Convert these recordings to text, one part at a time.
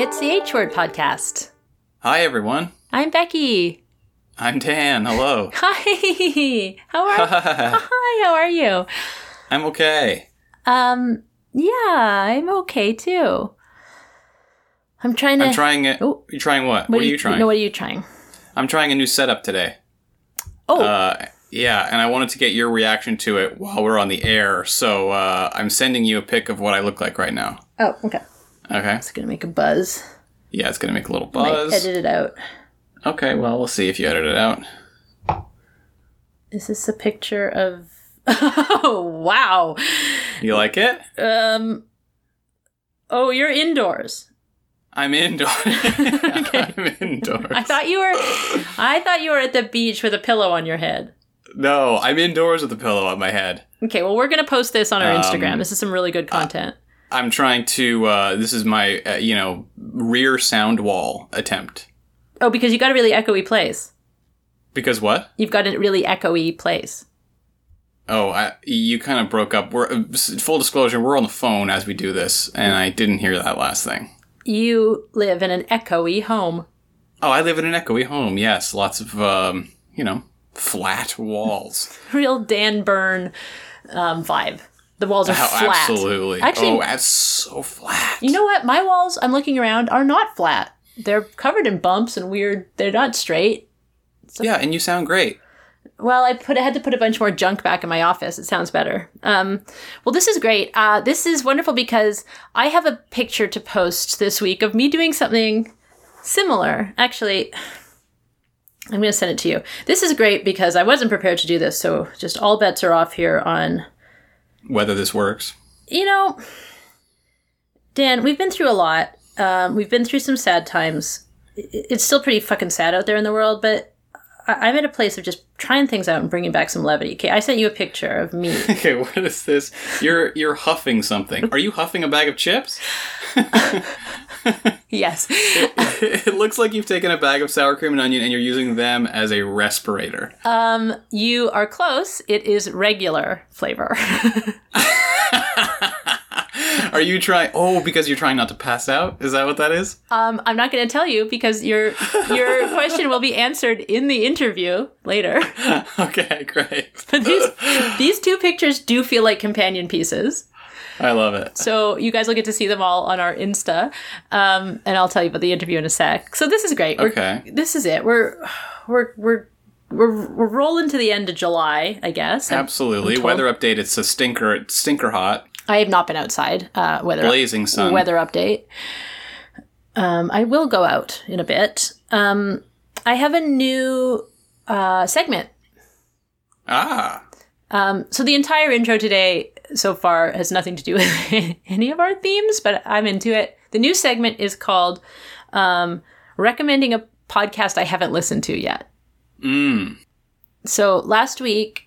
It's the H Word Podcast. Hi, everyone. I'm Becky. I'm Dan. Hello. Hi. How are you? Hi, how are you? I'm okay. Um, yeah, I'm okay too. I'm trying to I'm trying it. Oh. You're trying what? What, are you trying? No, what are you trying? I'm trying a new setup today. Oh, Uh, yeah, and I wanted to get your reaction to it while we're on the air, so uh, I'm sending you a pic of what I look like right now. oh, okay. Okay? It's gonna make a buzz. Yeah, it's gonna make a little Might buzz. edit it out. Okay, well, we'll see if you edit it out. Is this a picture of? Oh wow. You like it? Um. Oh, you're indoors. I'm indoors. I'm indoors. I thought you were. I thought you were at the beach with a pillow on your head. no, I'm indoors with a pillow on my head. Okay, well, we're gonna post this on our Um, Instagram. This is some really good content. I'm trying to. Uh, this is my, uh, you know, rear sound wall attempt. oh, because you got a really echoey place. Because what? You've got a really echoey place. Oh, I, you kind of broke up. We're full disclosure. We're on the phone as we do this, and I didn't hear that last thing. You live in an echoey home. Oh, I live in an echoey home. Yes, lots of um, you know, flat walls. Real Dan Byrne um, vibe. The walls are Oh, flat. absolutely. Actually- oh, that's so flat. You know what? My walls, I'm looking around, are not flat. They're covered in bumps and weird. They're not straight. yeah, and you sound great. Well, I put I had to put a bunch more junk back in my office. It sounds better. Um, well, this is great. Uh, this is wonderful because I have a picture to post this week of me doing something similar. Actually, I'm going to send it to you. This is great because I wasn't prepared to do this, so just all bets are off here on. Whether this works. You know, Dan, we've been through a lot. Um, we've been through some sad times. It's still pretty fucking sad out there in the world, but I- I'm at a place of just trying things out and bringing back some levity. Okay, I sent you a picture of me. Okay, what is this? You're you're huffing something. Are you huffing a bag of chips? yes. it looks like you've taken a bag of sour cream and onion and you're using them as a respirator. Um, you are close. It is regular flavor. Are you trying? Oh, because you're trying not to pass out. Is that what that is? um, I'm not going to tell you because your your question will be answered in the interview later. okay, great. But these these two pictures do feel like companion pieces. I love it. So you guys will get to see them all on our Insta, um, and I'll tell you about the interview in a sec. So this is great. We're- Okay. this is it. We're we're we're we're we're rolling to the end of July, I guess. I'm- Absolutely. told- Weather update. It's a stinker. It's stinker hot. I have not been outside. Uh, weather Blazing sun. weather update. Um, I will go out in a bit. Um, I have a new uh, segment. Ah. Um, so the entire intro today so far has nothing to do with any of our themes, but I'm into it. The new segment is called um, "Recommending a Podcast I Haven't Listened to Yet." Mm. So last week.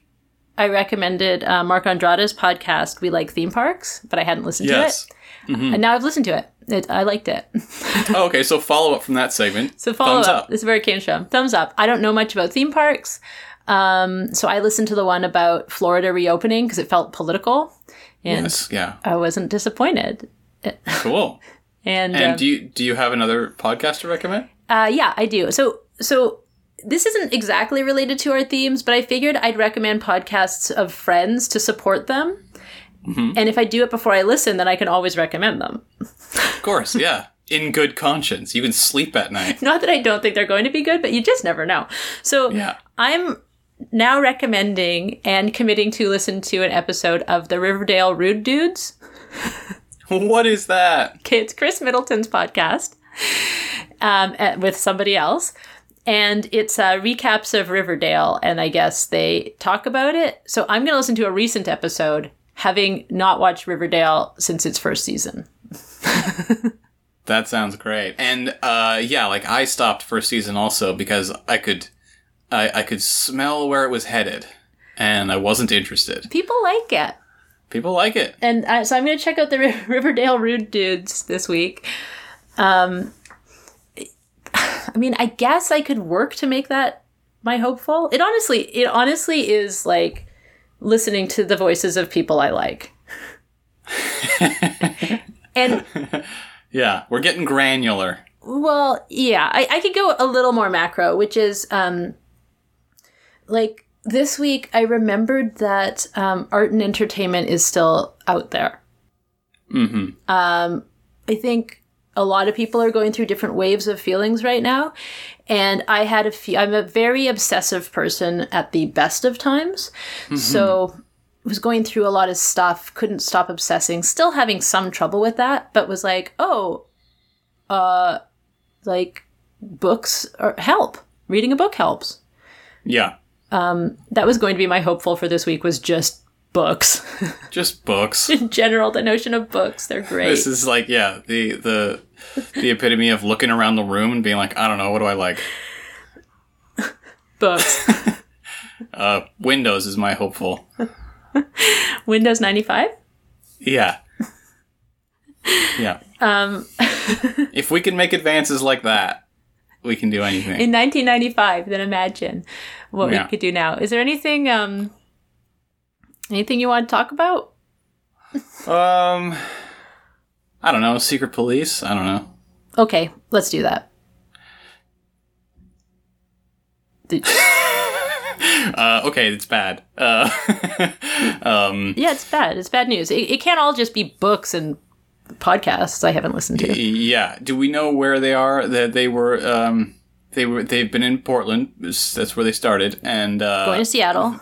I recommended uh, Mark Andrada's podcast, We Like Theme Parks, but I hadn't listened Yes. to it. And now I've listened to it. it I liked it. Oh, okay. So follow up from that segment. So follow Thumbs up. up. This is where it came from. Thumbs up. I don't know much about theme parks. Um, so I listened to the one about Florida reopening because it felt political. And Yes. Yeah. I wasn't disappointed. Cool. And, And um, do you do you have another podcast to recommend? uh, yeah, I do. So so this isn't exactly related to our themes, but I figured I'd recommend podcasts of friends to support them. Mm-hmm. And if I do it before I listen, then I can always recommend them. Of course. Yeah. In good conscience, you can sleep at night. Not that I don't think they're going to be good, but you just never know. So Yeah. I'm now recommending and committing to listen to an episode of the Riverdale Rude Dudes. What is that? It's Chris Middleton's podcast um, at- with somebody else. And it's uh, recaps of Riverdale, and I guess they talk about it. So I'm going to listen to a recent episode, having not watched Riverdale since its first season. That sounds great. And uh, yeah, like I stopped first season also because I could, I, I could smell where it was headed, and I wasn't interested. People like it. People like it. and uh, so I'm going to check out the Ri- Riverdale Rude Dudes this week. Um, I mean, I guess I could work to make that my hopeful. It honestly, it honestly is like listening to the voices of people I like. and Yeah, we're getting granular. Well, yeah, I, I could go a little more macro, which is um, like this week I remembered that um, art and entertainment is still out there. Mm-hmm. Um, I think a lot of people are going through different waves of feelings right now, and I had a few. I'm a very obsessive person at the best of times, so was going through a lot of stuff. Couldn't stop obsessing. Still having some trouble with that, but was like, oh, uh, like books or help. Reading a book helps. Yeah, That was going to be my hopeful for this week. Was just books just books. in general. The notion of books, they're great. This is like, yeah, the the the epitome of looking around the room and being like, I don't know, what do I like? books. Uh, Windows is my hopeful. Windows ninety five. Yeah. Yeah. Um, If we can make advances like that, we can do anything. in 1995 then imagine what Yeah. we could do now is there anything um anything you want to talk about um, I don't know. Secret police. I don't know. okay let's do that Did- Uh, okay, it's bad. Uh, um, yeah it's bad it's bad news it, it can't all just be books and podcasts i haven't listened to yeah. Do we know where they are? That they were. Um, they were. They've been in Portland. That's where they started, and uh, going to seattle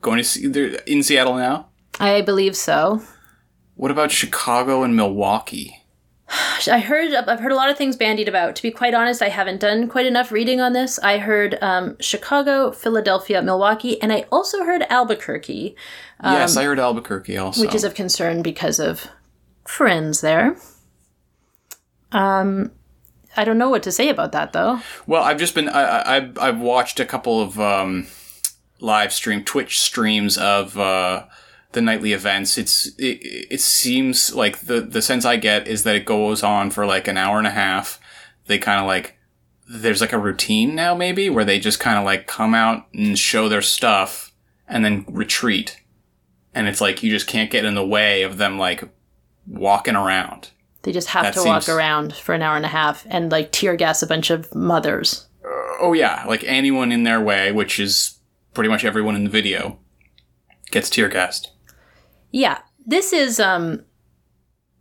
going to see. They're in Seattle now. i believe so What about Chicago and Milwaukee? I heard I've heard a lot of things bandied about. To be quite honest, I haven't done quite enough reading on this. I heard um, Chicago, Philadelphia, Milwaukee, and I also heard Albuquerque, yes, I heard Albuquerque also. Um, which is of concern because of friends there. Um, I don't know what to say about that though. Well, I've just been I, I I've watched a couple of um, live stream Twitch streams of uh, the nightly events. It's it, it seems like the the sense I get is that it goes on for like an hour and a half. They kind of like there's like a routine now maybe where they just kind of like come out and show their stuff and then retreat. And it's like you just can't get in the way of them like walking around. They just have That to walk around for an hour and a half and like tear gas a bunch of mothers. Oh yeah, like anyone in their way, which is pretty much everyone in the video, gets tear gassed. Yeah, this is um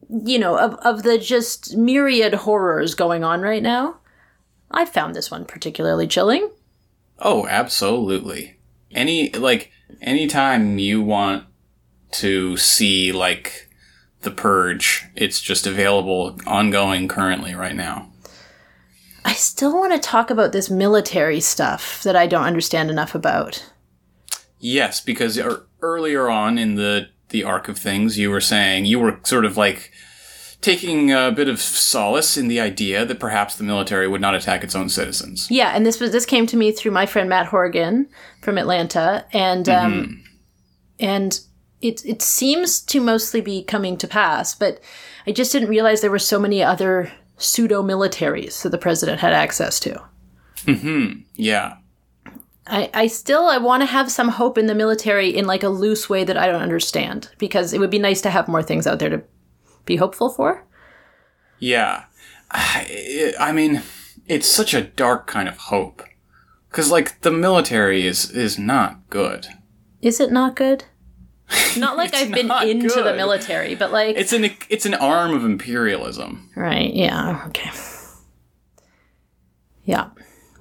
you know, of of the just myriad horrors going on right now. I found this one particularly chilling. Oh, absolutely. Any like anytime you want to see like the purge, it's just available ongoing currently right now. I still want to talk about this military stuff that I don't understand enough about. Yes, because earlier on in the the arc of things, you were saying you were sort of like taking a bit of solace in the idea that perhaps the military would not attack its own citizens. Yeah, and this was this came to me through my friend Matt Horgan from Atlanta, and um, and it it seems to mostly be coming to pass. But I just didn't realize there were so many other pseudo militaries that the president had access to. Hmm. Yeah. I, I still I want to have some hope in the military in like a loose way that I don't understand because it would be nice to have more things out there to be hopeful for. Yeah. I, I mean, it's such a dark kind of hope. Cause like the military is, is not good. Is it not good? Not like I've been into the military, but like It's an, it's an arm of imperialism. Right, yeah, okay. Yeah.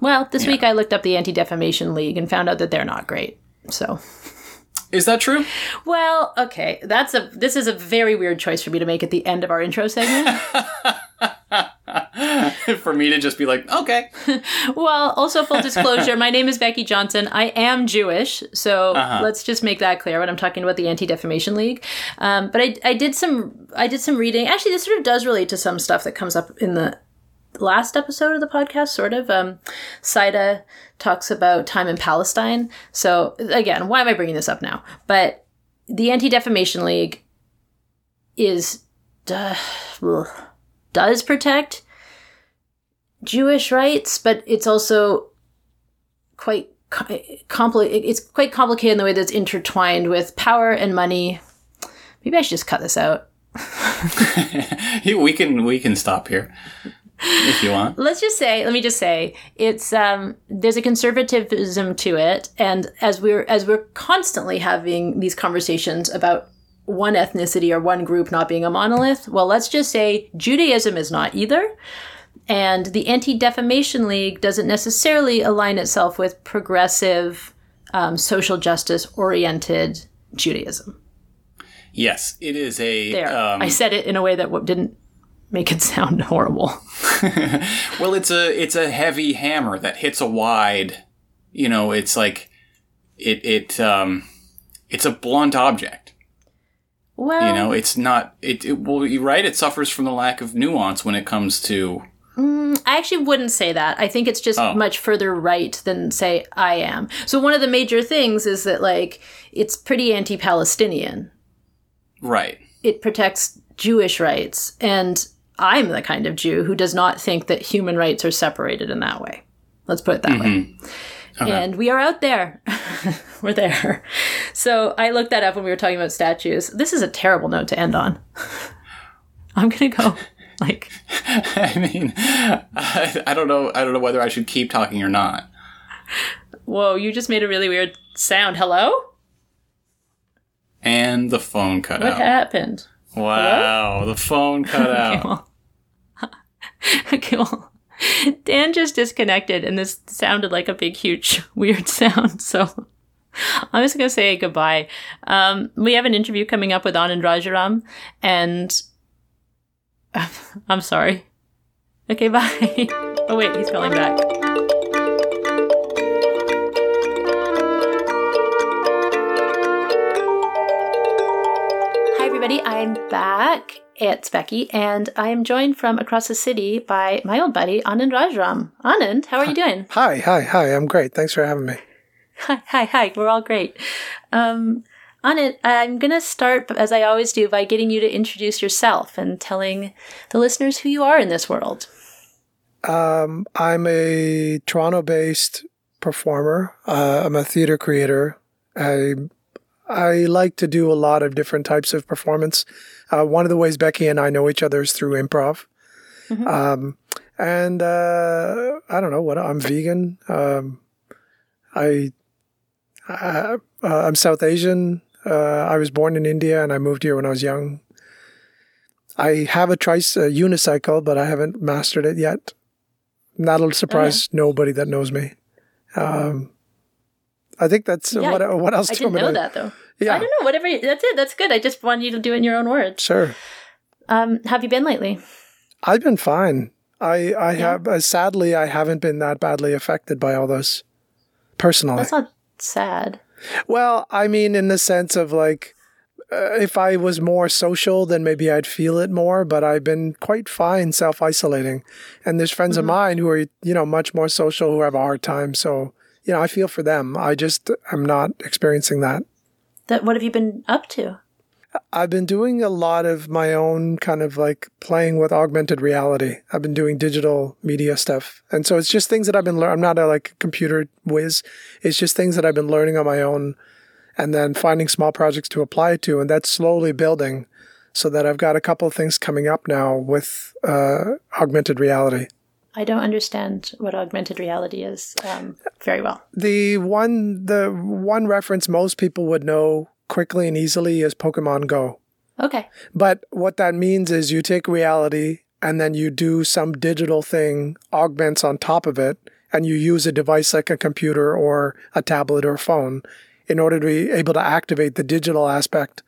Well, this week I looked up the Anti Defamation League and found out that they're not great. So, Is that true? well, okay, that's a this is a very weird choice for me to make at the end of our intro segment. For me to just be like, okay. well, also full disclosure, my name is Becky Johnson. I am Jewish, so let's just make that clear when I'm talking about the Anti Defamation League. Um, but I, I did some I did some reading. Actually, this sort of does relate to some stuff that comes up in the last episode of the podcast, sort of. Um, Saida talks about time in Palestine. So again, why am I bringing this up now? But the Anti Defamation League is uh, does protect Jewish rights, but it's also quite compli- It's quite complicated in the way that's intertwined with power and money. Maybe I should just cut this out. we can we can stop here if you want. Let's just say, let me just say, it's um, there's a conservatism to it, and as we're as we're constantly having these conversations about one ethnicity or one group not being a monolith, well, let's just say Judaism is not either. And the Anti Defamation League doesn't necessarily align itself with progressive, um, social justice oriented Judaism. Yes, it is a. There. Um, I said it in a way that didn't make it sound horrible. well, it's a it's a heavy hammer that hits a wide. You know, it's like it it um it's a blunt object. Well, You know, it's not it, it. Well, you're right. It suffers from the lack of nuance when it comes to. Mm, I actually wouldn't say that. I think it's just Oh. much further right than say I am. So one of the major things is that like it's pretty anti-Palestinian. Right. It protects Jewish rights and I'm the kind of Jew who does not think that human rights are separated in that way. Let's put it that way. Mm-hmm. And we are out there. we're there. So I looked that up when we were talking about statues. This is a terrible note to end on. I'm going to go like I mean, I, I don't know. I don't know whether I should keep talking or not. Whoa, you just made a really weird sound. Hello? And the phone cut What out. What happened? wow, the phone cut out. well, okay, well, Dan just disconnected, and this sounded like a big, huge, weird sound. So I'm just gonna say goodbye. Um, we have an interview coming up with Anand Rajaram, and I'm sorry. Okay, bye. oh wait, he's calling back. Hi, everybody. I'm back. It's Becky, and I am joined from across the city by my old buddy, Anand Rajaram. Anand, how are you doing? Hi, hi, hi. I'm great. Thanks for having me. Hi, hi, hi. We're all great. Um, Anand, I'm going to start, as I always do, by getting you to introduce yourself and telling the listeners who you are in this world. Um, I'm a Toronto-based performer. Uh, I'm a theater creator. I I like to do a lot of different types of performance. Uh, one of the ways Becky and I know each other is through improv. Um, and uh, I don't know what I'm vegan. Um, I, I uh, I'm South Asian. Uh, I was born in India and I moved here when I was young. I have a trice a unicycle, but I haven't mastered it yet. That'll surprise nobody that knows me. Um, I think that's Yeah, what. What else? I didn't know that, though. Yeah, I don't know. Whatever. That's it. That's good. I just wanted you to do it in your own words. sure. Um, have you been lately? I've been fine. I I have uh, sadly I haven't been that badly affected by all this personally. That's not sad. Well, I mean, in the sense of like, uh, if I was more social, then maybe I'd feel it more. But I've been quite fine self isolating, and there's friends of mine who are you know much more social who have a hard time. So you know, I feel for them. I just am not experiencing that. That. What have you been up to? I've been doing a lot of my own kind of like playing with augmented reality. I've been doing digital media stuff. And so it's just things that I've been learning. I'm not a like computer whiz. It's just things that I've been learning on my own and then finding small projects to apply to. And that's slowly building so that I've got a couple of things coming up now with uh, augmented reality. I don't understand what augmented reality is um, very well. The one, the one reference most people would know quickly and easily is Pokemon Go. Okay. But what that means is you take reality and then you do some digital thing, augments on top of it, and you use a device like a computer or a tablet or a phone in order to be able to activate the digital aspect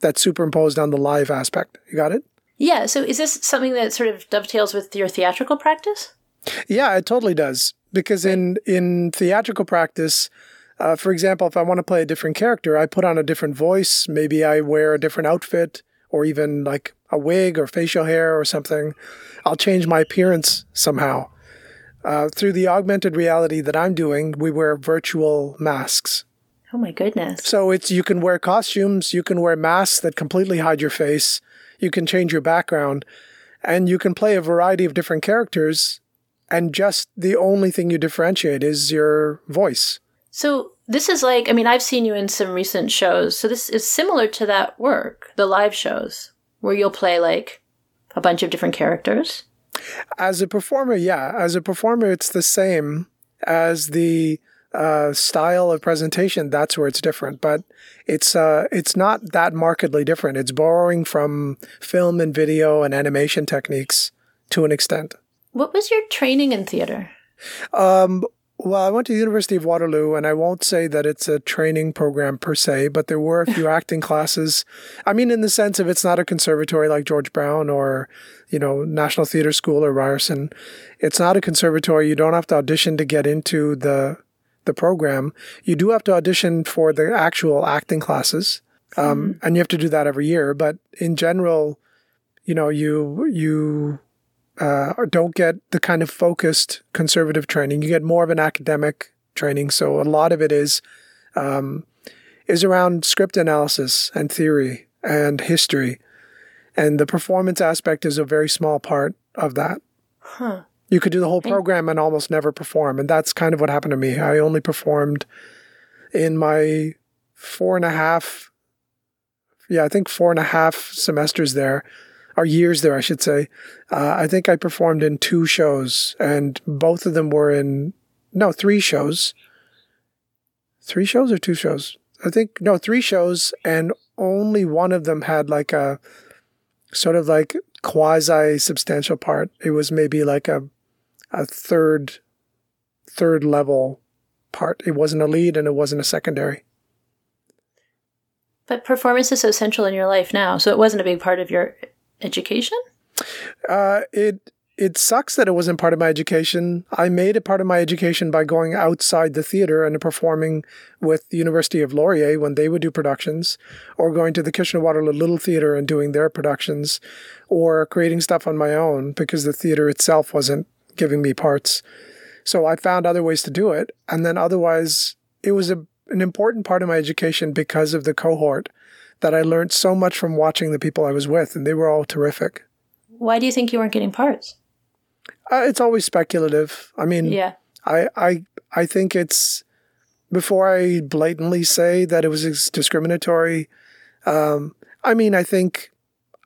that's superimposed on the live aspect. You got it? Yeah. So is this something that sort of dovetails with your theatrical practice? Yeah, it totally does. Because in in theatrical practice, uh, for example, if I want to play a different character, I put on a different voice. Maybe I wear a different outfit, or even like a wig or facial hair or something. I'll change my appearance somehow. Uh, through the augmented reality that I'm doing, we wear virtual masks. Oh my goodness. So it's you can wear costumes, you can wear masks that completely hide your face, you can change your background, and you can play a variety of different characters. And just the only thing you differentiate is your voice. So this is like, I mean, I've seen you in some recent shows. So this is similar to that work, the live shows. where you'll play like a bunch of different characters? As a performer, yeah. As a performer, it's the same as the uh, style of presentation. That's where it's different, but it's uh, it's not that markedly different. It's borrowing from film and video and animation techniques to an extent. What was your training in theater? Um, well, I went to the University of Waterloo, and I won't say that it's a training program per se, but there were a few acting classes. I mean, in the sense of it's not a conservatory like George Brown or, you know, National Theatre School or Ryerson. It's not a conservatory. You don't have to audition to get into the the program. You do have to audition for the actual acting classes, um, mm-hmm. and you have to do that every year. But in general, you know, you you uh, don't get the kind of focused conservative training. You get more of an academic training. So a lot of it is um, is around script analysis and theory and history, and the performance aspect is a very small part of that. Huh. You could do the whole program and almost never perform, and that's kind of what happened to me. I only performed in my four and a half, yeah, I think four and a half semesters there or years there, I should say. Uh, I think I performed in two shows, and both of them were in no three shows. Three shows or two shows? I think no three shows, and only one of them had like a sort of like quasi substantial part. It was maybe like a a third third level part. It wasn't a lead and it wasn't a secondary. But performance is so central in your life now, so it wasn't a big part of your education? Uh, it it sucks that it wasn't part of my education. I made it part of my education by going outside the theater and performing with the University of Laurier when they would do productions, or going to the Kitchener-Waterloo Little Theater and doing their productions, or creating stuff on my own because the theater itself wasn't giving me parts. So I found other ways to do it, and then otherwise it was a, an important part of my education because of the cohort that I learned so much from watching the people I was with, and they were all terrific. Why do you think you weren't getting parts? Uh, it's always speculative. I mean, yeah, I, I, I think it's before I blatantly say that it was discriminatory. Um, I mean, I think,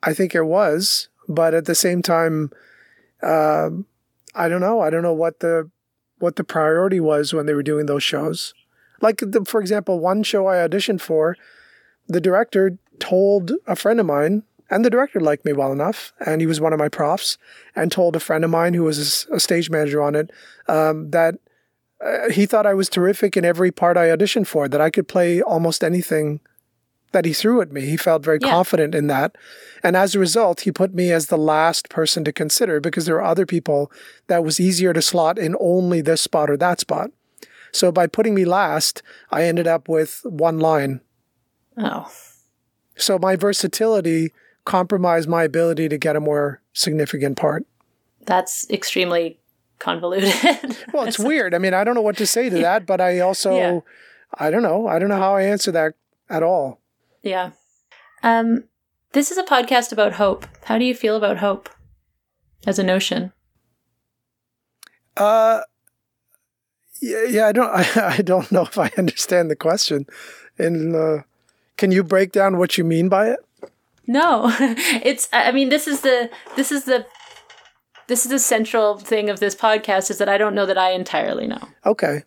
I think it was, but at the same time, um, I don't know. I don't know what the what the priority was when they were doing those shows. Like, the, for example, one show I auditioned for, the director told a friend of mine, and the director liked me well enough, and he was one of my profs, and told a friend of mine who was a stage manager on it um, that uh, he thought I was terrific in every part I auditioned for, that I could play almost anything that he threw at me. He felt very yeah. confident in that. And as a result, he put me as the last person to consider because there were other people that was easier to slot in only this spot or that spot. So by putting me last, I ended up with one line Oh. So my versatility compromised my ability to get a more significant part. That's extremely convoluted. well, it's weird. I mean, I don't know what to say to that, but I also, yeah. I don't know. I don't know how I answer that at all. Yeah. Um, this is a podcast about hope. How do you feel about hope as a notion? Uh, yeah, yeah I don't, I, I don't know if I understand the question. And uh, can you break down what you mean by it? No, it's. I mean, this is the this is the this is the central thing of this podcast is that I don't know that I entirely know. Okay,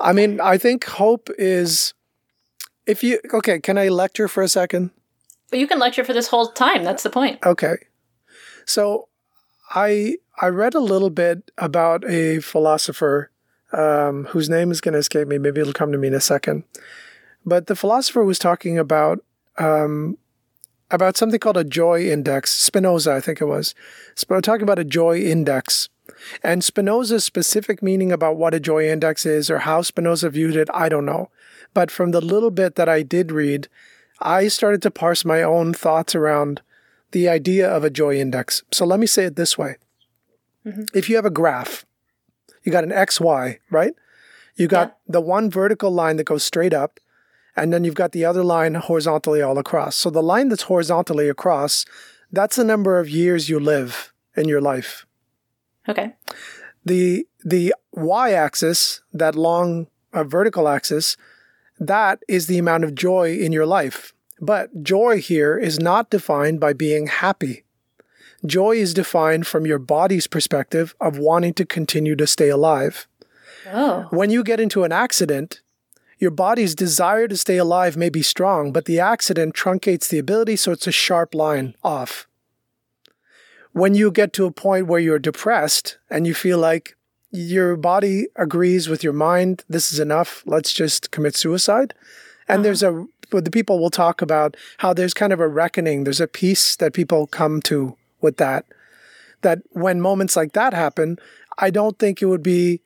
I mean, I think hope is if you okay. Can I lecture for a second? But you can lecture for this whole time. That's the point. Okay, so I I read a little bit about a philosopher um, whose name is going to escape me. Maybe it'll come to me in a second. But the philosopher was talking about um, about something called a joy index. Spinoza, I think it was, Sp- talking about a joy index. And Spinoza's specific meaning about what a joy index is or how Spinoza viewed it, I don't know. But from the little bit that I did read, I started to parse my own thoughts around the idea of a joy index. So let me say it this way. Mm-hmm. If you have a graph, you got an XY, right? You got yeah. the one vertical line that goes straight up, and then you've got the other line horizontally all across. So the line that's horizontally across, that's the number of years you live in your life. Okay. The the y-axis, that long uh, vertical axis, that is the amount of joy in your life. But joy here is not defined by being happy. Joy is defined from your body's perspective of wanting to continue to stay alive. Oh. When you get into an accident, your body's desire to stay alive may be strong, but the accident truncates the ability, so it's a sharp line off. When you get to a point where you're depressed and you feel like your body agrees with your mind, this is enough, let's just commit suicide. And there's a, the people will talk about how there's kind of a reckoning, there's a peace that people come to with that. That when moments like that happen, I don't think it would be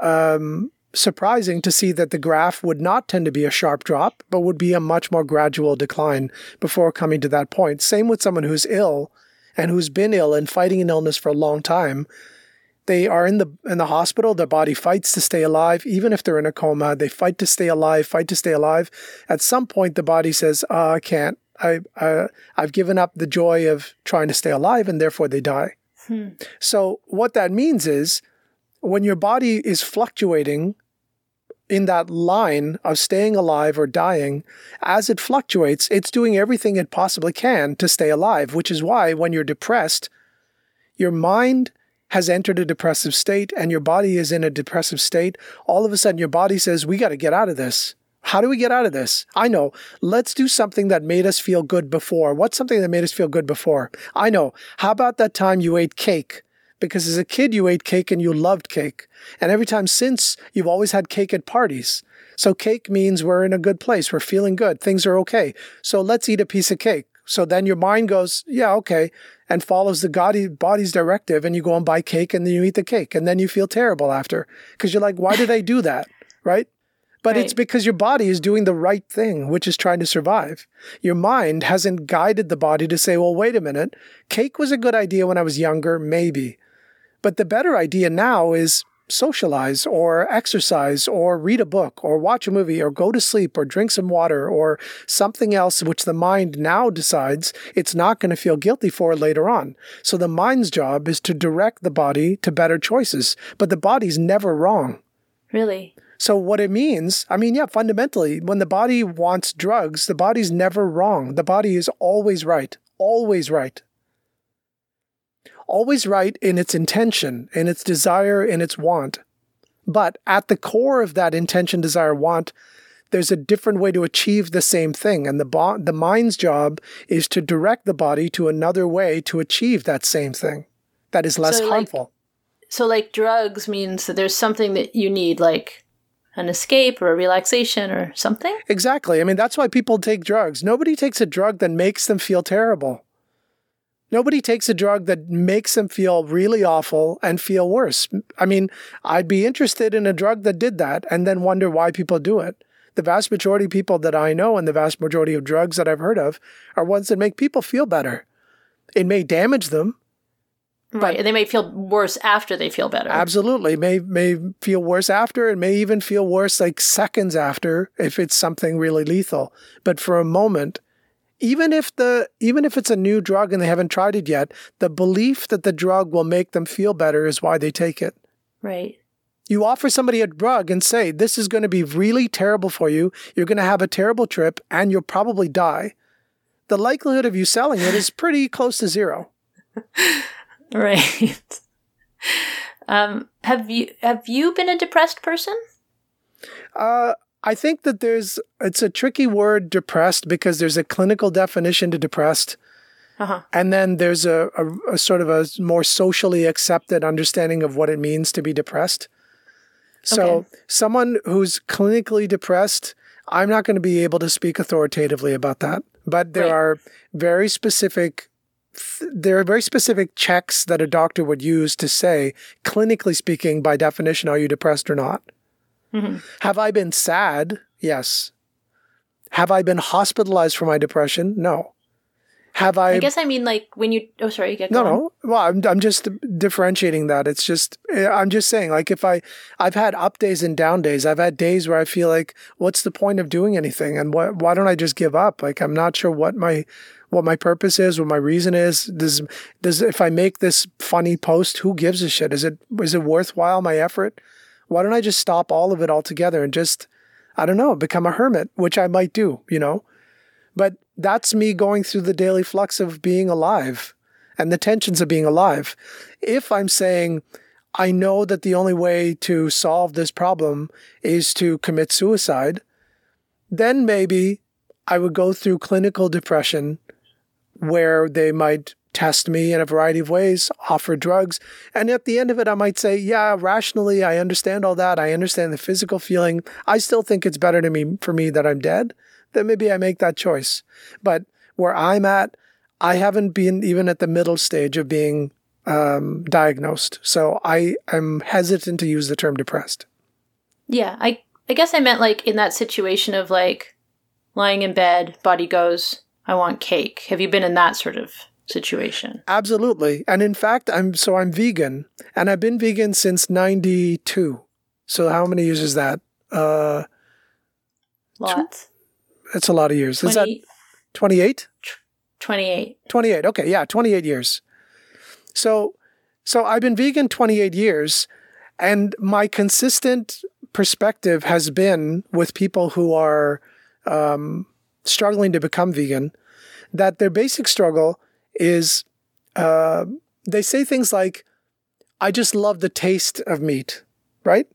um, surprising to see that the graph would not tend to be a sharp drop, but would be a much more gradual decline before coming to that point. Same with someone who's ill and who's been ill and fighting an illness for a long time. They are in the in the hospital. Their body fights to stay alive, even if they're in a coma. They fight to stay alive, fight to stay alive. At some point, the body says, uh, "I can't. I, I I've given up the joy of trying to stay alive, and therefore they die." Hmm. So what that means is, when your body is fluctuating in that line of staying alive or dying, as it fluctuates, it's doing everything it possibly can to stay alive, which is why when you're depressed, your mind has entered a depressive state and your body is in a depressive state. All of a sudden, your body says, We got to get out of this. How do we get out of this? I know. Let's do something that made us feel good before. What's something that made us feel good before? I know. How about that time you ate cake? Because as a kid, you ate cake and you loved cake. And every time since, you've always had cake at parties. So cake means we're in a good place. We're feeling good. Things are okay. So let's eat a piece of cake. So then your mind goes, yeah, okay, and follows the body's directive, and you go and buy cake, and then you eat the cake, and then you feel terrible after because you're like, why did I do that? Right? But Right. it's because your body is doing the right thing, which is trying to survive. Your mind hasn't guided the body to say, well, wait a minute, cake was a good idea when I was younger, maybe. But the better idea now is socialize or exercise or read a book or watch a movie or go to sleep or drink some water or something else which the mind now decides it's not going to feel guilty for later on. So the mind's job is to direct the body to better choices, but the body's never wrong. Really? So what it means, I mean, yeah, fundamentally, when the body wants drugs, the body's never wrong. The body is always right, always right. Always right in its intention, in its desire, in its want. But at the core of that intention, desire, want, there's a different way to achieve the same thing. And the, bo- the mind's job is to direct the body to another way to achieve that same thing that is less So, like- harmful. So, like, drugs means that there's something that you need, like an escape or a relaxation or something? Exactly. I mean, that's why people take drugs. Nobody takes a drug that makes them feel terrible. Nobody takes a drug that makes them feel really awful and feel worse. I mean, I'd be interested in a drug that did that and then wonder why people do it. The vast majority of people that I know and the vast majority of drugs that I've heard of are ones that make people feel better. It may damage them, right. And they may feel worse after they feel better. Absolutely. May may feel worse after. It may even feel worse like seconds after if it's something really lethal. But for a moment, even if the even if it's a new drug and they haven't tried it yet, the belief that the drug will make them feel better is why they take it. Right. You offer somebody a drug and say, This is going to be really terrible for you. You're going to have a terrible trip and you'll probably die. The likelihood of you selling it is pretty close to zero. Right. um, have you have you been a depressed person? Uh, I think that there's it's a tricky word depressed because there's a clinical definition to depressed Uh-huh. and then there's a, a, a sort of a more socially accepted understanding of what it means to be depressed. So Okay. someone who's clinically depressed, I'm not going to be able to speak authoritatively about that. But there Right. are very specific there are very specific checks that a doctor would use to say, clinically speaking, by definition, are you depressed or not? Mhm. Have I been sad? Yes. Have I been hospitalized for my depression? No. Have I? I guess I mean like when you. Oh, sorry. You get no, going. no. Well, I'm, I'm just differentiating that. It's just, eh, I'm just saying, like, if I, I've had up days and down days. I've had days where I feel like, what's the point of doing anything? And what, why don't I just give up? Like, I'm not sure what my, what my purpose is, what my reason is. Does, does, if I make this funny post, who gives a shit? Is it, is it worthwhile my effort? Why don't I just stop all of it altogether and just, I don't know, become a hermit, which I might do, you know? But that's me going through the daily flux of being alive and the tensions of being alive. If I'm saying, I know that the only way to solve this problem is to commit suicide, then maybe I would go through clinical depression where they might test me in a variety of ways, offer drugs. And at the end of it, I might say, yeah, rationally, I understand all that. I understand the physical feeling. I still think it's better to me for me that I'm dead. Then maybe I make that choice. But where I'm at, I haven't been even at the middle stage of being um, diagnosed. So I am hesitant to use the term depressed. Yeah, I I guess I meant like in that situation of like lying in bed, body goes, I want cake. Have you been in that sort of situation? Absolutely. And in fact, I'm so I'm vegan and I've been vegan since 92. So how many years is that? Uh Lots. It's a lot of years. Is that 28? 28. 28. Okay, yeah, 28 years. So so I've been vegan 28 years and my consistent perspective has been with people who are um, struggling to become vegan that their basic struggle is uh, they say things like, I just love the taste of meat, right?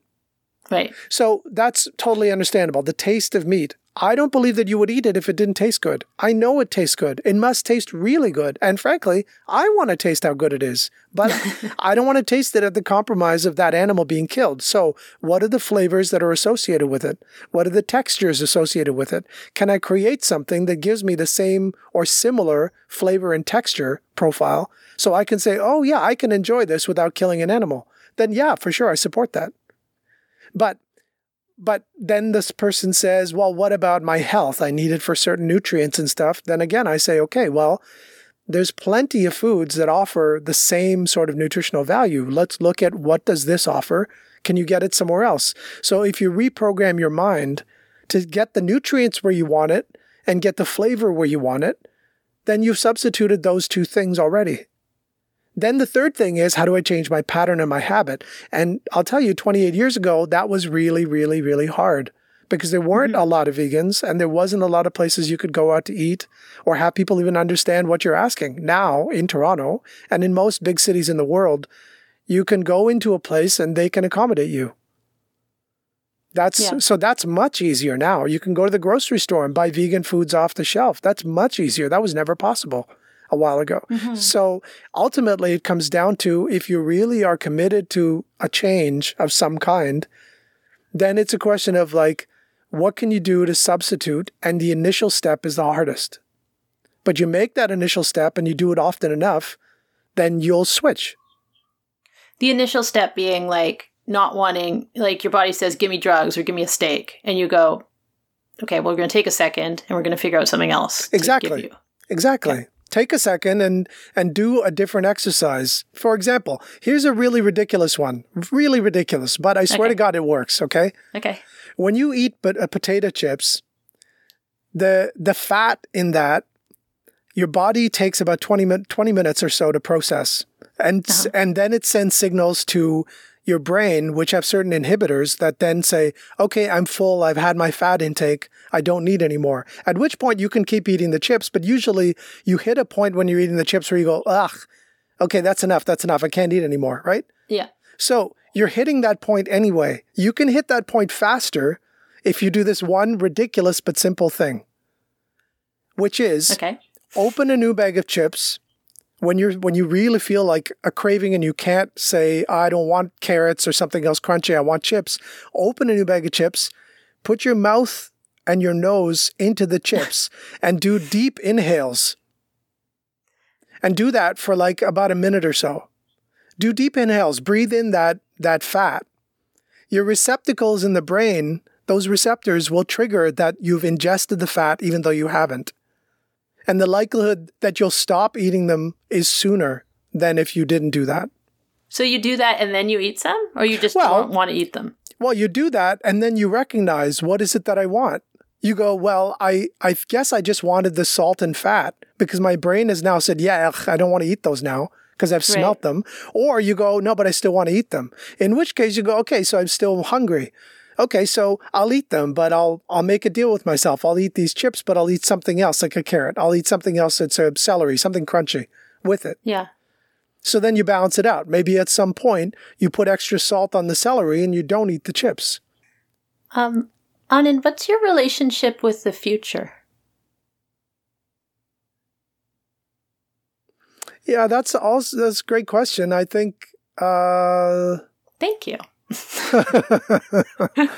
Right. So that's totally understandable. The taste of meat. I don't believe that you would eat it if it didn't taste good. I know it tastes good. It must taste really good. And frankly, I want to taste how good it is, but I don't want to taste it at the compromise of that animal being killed. So, what are the flavors that are associated with it? What are the textures associated with it? Can I create something that gives me the same or similar flavor and texture profile so I can say, oh, yeah, I can enjoy this without killing an animal? Then, yeah, for sure, I support that. But but then this person says, well, what about my health? I need it for certain nutrients and stuff. Then again, I say, okay, well, there's plenty of foods that offer the same sort of nutritional value. Let's look at what does this offer? Can you get it somewhere else? So if you reprogram your mind to get the nutrients where you want it and get the flavor where you want it, then you've substituted those two things already. Then the third thing is how do I change my pattern and my habit? And I'll tell you, 28 years ago, that was really, really, really hard because there weren't Mm-hmm. a lot of vegans and there wasn't a lot of places you could go out to eat or have people even understand what you're asking. Now in Toronto and in most big cities in the world, you can go into a place and they can accommodate you. That's Yeah. so that's much easier now. You can go to the grocery store and buy vegan foods off the shelf. That's much easier. That was never possible a while ago. Mm-hmm. So ultimately, it comes down to if you really are committed to a change of some kind, then it's a question of like, what can you do to substitute? And the initial step is the hardest. But you make that initial step and you do it often enough, then you'll switch. The initial step being like not wanting, like your body says, give me drugs or give me a steak. And you go, okay, well, we're going to take a second and we're going to figure out something else. Exactly. Exactly. you. Take a second and and do a different exercise. For example, here's a really ridiculous one. Really ridiculous, but I swear Okay. to God it works, okay? Okay. when you eat but uh, potato chips, the the fat in that your body takes about 20, min- 20 minutes or so to process. And s and then it sends signals to your brain which have certain inhibitors that then say, "Okay, I'm full. I've had my fat intake. I don't need any more." At which point you can keep eating the chips, but usually you hit a point when you're eating the chips where you go, "Ugh, okay, that's enough. That's enough. I can't eat anymore." Right? Yeah. So you're hitting that point anyway. You can hit that point faster if you do this one ridiculous but simple thing, which is Okay. open a new bag of chips when you're when you really feel like a craving and you can't say I don't want carrots or something else crunchy. I want chips. Open a new bag of chips. Put your mouth and your nose into the chips and do deep inhales. And do that for like about a minute or so do deep inhales breathe in that that fat your receptacles in the brain those receptors will trigger that you've ingested the fat even though you haven't and the likelihood that you'll stop eating them is sooner than if you didn't do that. So you do that and then you eat some, or you just Well- don't want to eat them? well you do that and then you recognize what is it that i want? You go well i i guess i just wanted the salt and fat because my brain has now said yeah ugh, i don't want to eat those now because i've smelt Right. them. Or you go no but i still want to eat them. In which case you go okay so i'm still hungry Okay, so I'll eat them, but I'll I'll make a deal with myself. I'll eat these chips, but I'll eat something else like a carrot. I'll eat something else that's a celery, something crunchy with it. Yeah. So then you balance it out. Maybe at some point you put extra salt on the celery and you don't eat the chips. Um, Anand, what's your relationship with the future? Yeah, that's also that's a great question. I think uh Thank you.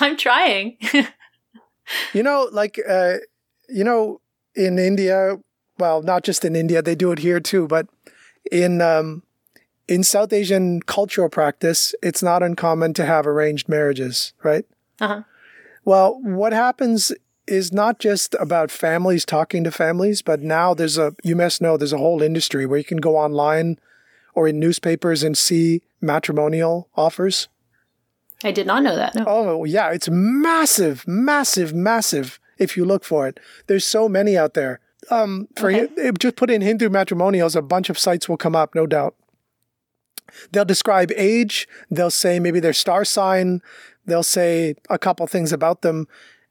I'm trying. you know, like uh you know, in India, well, not just in India, they do it here too, but in um in South Asian cultural practice, it's not uncommon to have arranged marriages, right? uh-huh. Well, what happens is not just about families talking to families, but now there's a, you must know, there's a whole industry where you can go online or in newspapers and see matrimonial offers. I did not know that. No. Oh, yeah, it's massive, massive, massive if you look for it. There's so many out there. Um, for Okay. just put in Hindu matrimonials, a bunch of sites will come up, no doubt. They'll describe age. They'll say maybe their star sign. They'll say a couple things about them,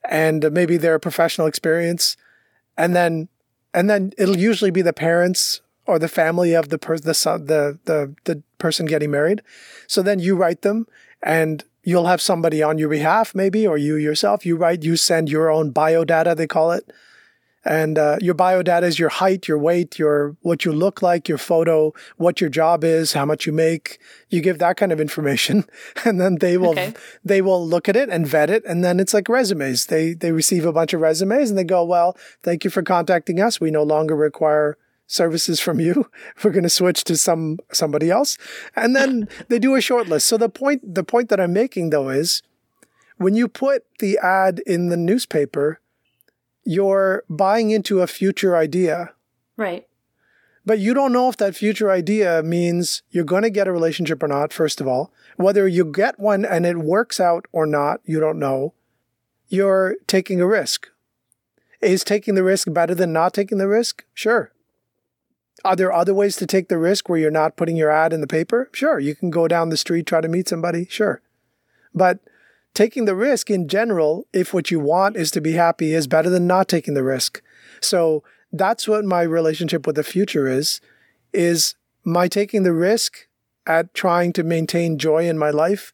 and maybe their professional experience, and then and then it'll usually be the parents or the family of the per- the son the the the person getting married. So then you write them, and you'll have somebody on your behalf, maybe, or you yourself. You write, you send your own bio data, they call it. And uh, your bio data is your height, your weight, your what you look like, your photo, what your job is, how much you make. You give that kind of information, and then they will Okay. they will look at it and vet it, and then it's like resumes. They they receive a bunch of resumes, and they go, "Well, thank you for contacting us. We no longer require services from you. We're going to switch to some somebody else." And then they do a short list. So the point the point that I'm making though is when you put the ad in the newspaper, you're buying into a future idea. Right. But you don't know if that future idea means you're going to get a relationship or not, first of all. Whether you get one and it works out or not, you don't know. You're taking a risk. Is taking the risk better than not taking the risk? Sure. Are there other ways to take the risk where you're not putting your ad in the paper? Sure. You can go down the street, try to meet somebody. Sure. But taking the risk in general, if what you want is to be happy, is better than not taking the risk. So that's what my relationship with the future is, is my taking the risk at trying to maintain joy in my life.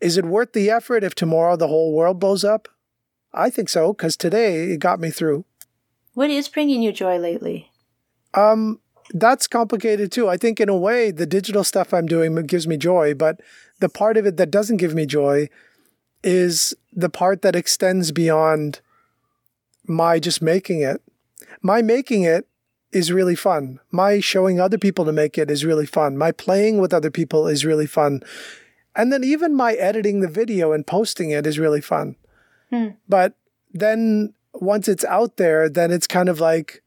Is it worth the effort if tomorrow the whole world blows up? I think so, because today it got me through. What is bringing you joy lately? Um, that's complicated too. I think in a way, the digital stuff I'm doing gives me joy, but the part of it that doesn't give me joy is the part that extends beyond my just making it. My making it is really fun. My showing other people to make it is really fun. My playing with other people is really fun. And then even my editing the video and posting it is really fun. Hmm. But then once it's out there, then it's kind of like,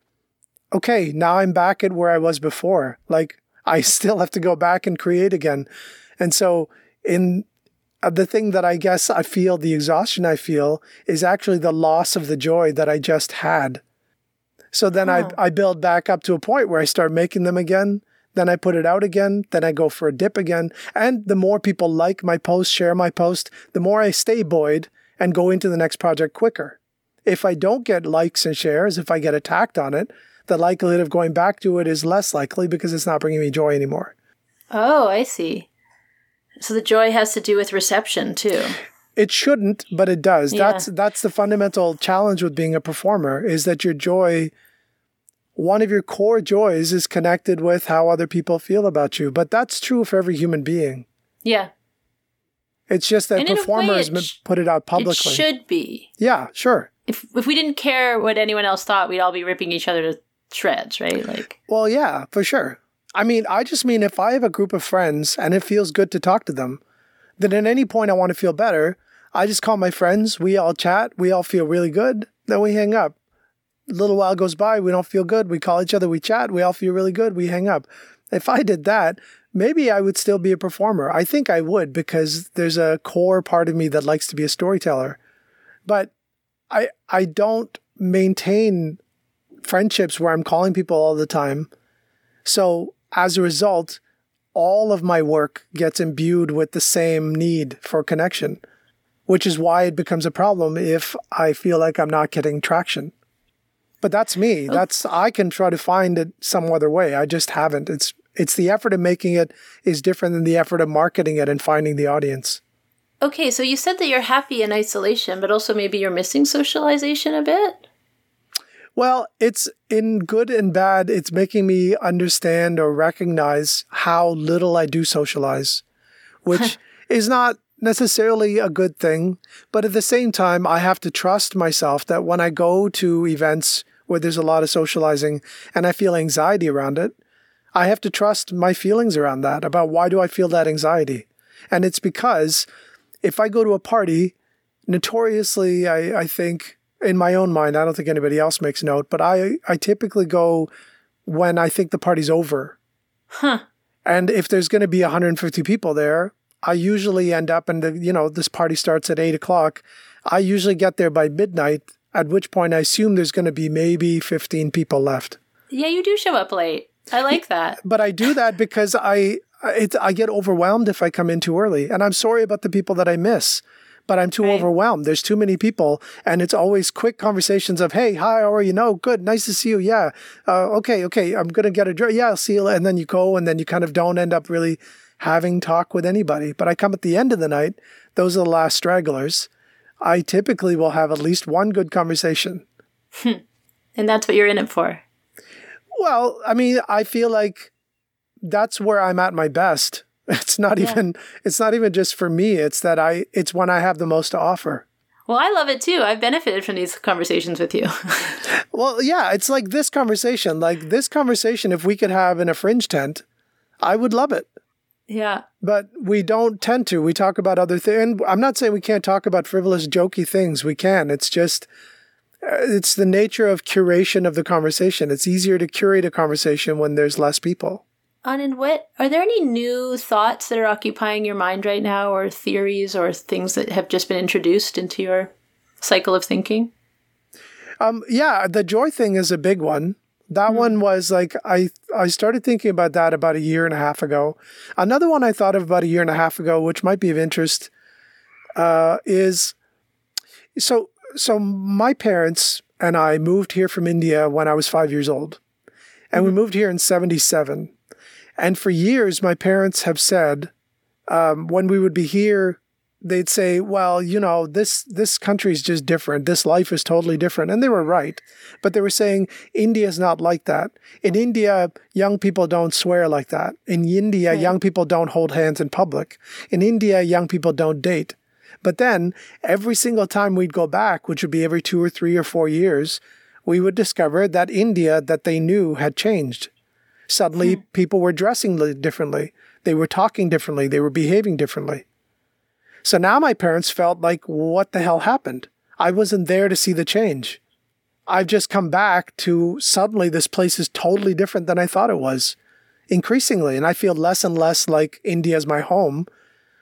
okay, now I'm back at where I was before. Like I still have to go back and create again. And so in uh, the thing that I guess I feel, the exhaustion I feel, is actually the loss of the joy that I just had. So then Oh. I, I build back up to a point where I start making them again. Then I put it out again. Then I go for a dip again. And the more people like my post, share my post, the more I stay buoyed and go into the next project quicker. If I don't get likes and shares, if I get attacked on it, the likelihood of going back to it is less likely because it's not bringing me joy anymore. Oh, I see. So the joy has to do with reception too. It shouldn't, but it does. Yeah. That's that's the fundamental challenge with being a performer is that your joy one of your core joys is connected with how other people feel about you. But that's true for every human being. Yeah. It's just that performers it sh- put it out It publicly. should be. Yeah, sure. If if we didn't care what anyone else thought, we'd all be ripping each other to shreds, right? Like Well, yeah, for sure. I mean, I just mean if I have a group of friends and it feels good to talk to them, then at any point I want to feel better, I just call my friends, we all chat, we all feel really good, then we hang up. A little while goes by, we don't feel good, we call each other, we chat, we all feel really good, we hang up. If I did that, maybe I would still be a performer. I think I would because there's a core part of me that likes to be a storyteller. But I I don't maintain friendships where I'm calling people all the time. So as a result, all of my work gets imbued with the same need for connection. which is why it becomes a problem if I feel like I'm not getting traction. But that's me. Oh. That's I can try to find it some other way. I just haven't. It's it's the effort of making it is different than the effort of marketing it and finding the audience. Okay, so you said that you're happy in isolation, but also maybe you're missing socialization a bit? Well, it's in good and bad, it's making me understand or recognize how little I do socialize, which is not necessarily a good thing. But at the same time, I have to trust myself that when I go to events where there's a lot of socializing and I feel anxiety around it, I have to trust my feelings around that about why do I feel that anxiety? And it's because if I go to a party, notoriously, I, I think in my own mind, I don't think anybody else makes note, but I, I typically go when I think the party's over. Huh. And if there's going to be 150 people there, I usually end up, and you know, this party starts at eight o'clock. I usually get there by midnight, at which point I assume there's going to be maybe 15 people left. Yeah, you do show up late. I like that. But I do that because I it, I get overwhelmed if I come in too early, and I'm sorry about the people that I miss. But I'm too right. overwhelmed. There's too many people, and it's always quick conversations of, "Hey, hi, how are you? No, good, nice to see you. Yeah, uh, okay, okay. I'm gonna get a drink. Yeah, I'll see you." And then you go, and then you kind of don't end up really having talk with anybody. But I come at the end of the night. Those are the last stragglers. I typically will have at least one good conversation. and that's what you're in it for. Well, I mean, I feel like that's where I'm at my best. It's not yeah. even it's not even just for me. It's that I it's when I have the most to offer. Well, I love it too. I've benefited from these conversations with you. well, yeah, it's like this conversation. Like this conversation if we could have in a fringe tent, I would love it. Yeah. But we don't tend to. We talk about other things. And I'm not saying we can't talk about frivolous, jokey things. We can. It's just uh, it's the nature of curation of the conversation. It's easier to curate a conversation when there's less people. And what are there any new thoughts that are occupying your mind right now, or theories, or things that have just been introduced into your cycle of thinking? Um, yeah, the joy thing is a big one. That mm. one was like I I started thinking about that about a year and a half ago. Another one I thought of about a year and a half ago, which might be of interest, uh, is so so my parents and I moved here from India when I was five years old. And mm-hmm. we moved here in 77. And for years, my parents have said, um, when we would be here, they'd say, well, you know, this, this country is just different. This life is totally different. And they were right. But they were saying, India is not like that. In India, young people don't swear like that. In India, right. young people don't hold hands in public. In India, young people don't date. But then every single time we'd go back, which would be every two or three or four years, we would discover that India that they knew had changed. Suddenly, hmm. people were dressing differently. They were talking differently. They were behaving differently. So now my parents felt like, what the hell happened? I wasn't there to see the change. I've just come back to suddenly this place is totally different than I thought it was, increasingly. And I feel less and less like India is my home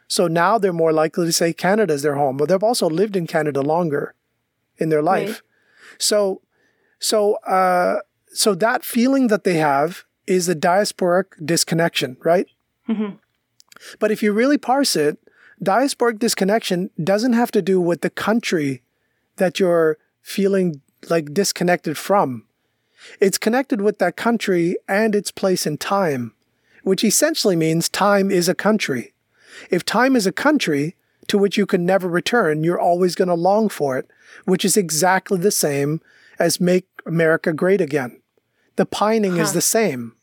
so now they're more likely to say Canada is their home, but they've also lived in Canada longer in their life. Right. So, so, uh, so that feeling that they have is a diasporic disconnection, right? Mm-hmm. But if you really parse it, diasporic disconnection doesn't have to do with the country that you're feeling like disconnected from. It's connected with that country and its place in time, which essentially means time is a country. If time is a country to which you can never return, you're always going to long for it, which is exactly the same as make America great again. The pining huh. is the same.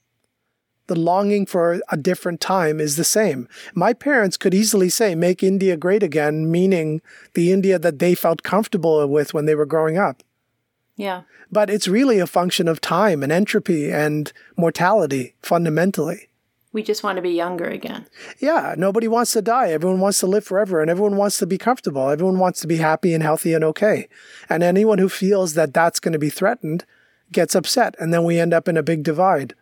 The longing for a different time is the same. My parents could easily say, make India great again, meaning the India that they felt comfortable with when they were growing up. Yeah. But it's really a function of time and entropy and mortality, fundamentally. We just want to be younger again. Yeah, nobody wants to die. Everyone wants to live forever and everyone wants to be comfortable. Everyone wants to be happy and healthy and okay. And anyone who feels that that's going to be threatened gets upset. And then we end up in a big divide.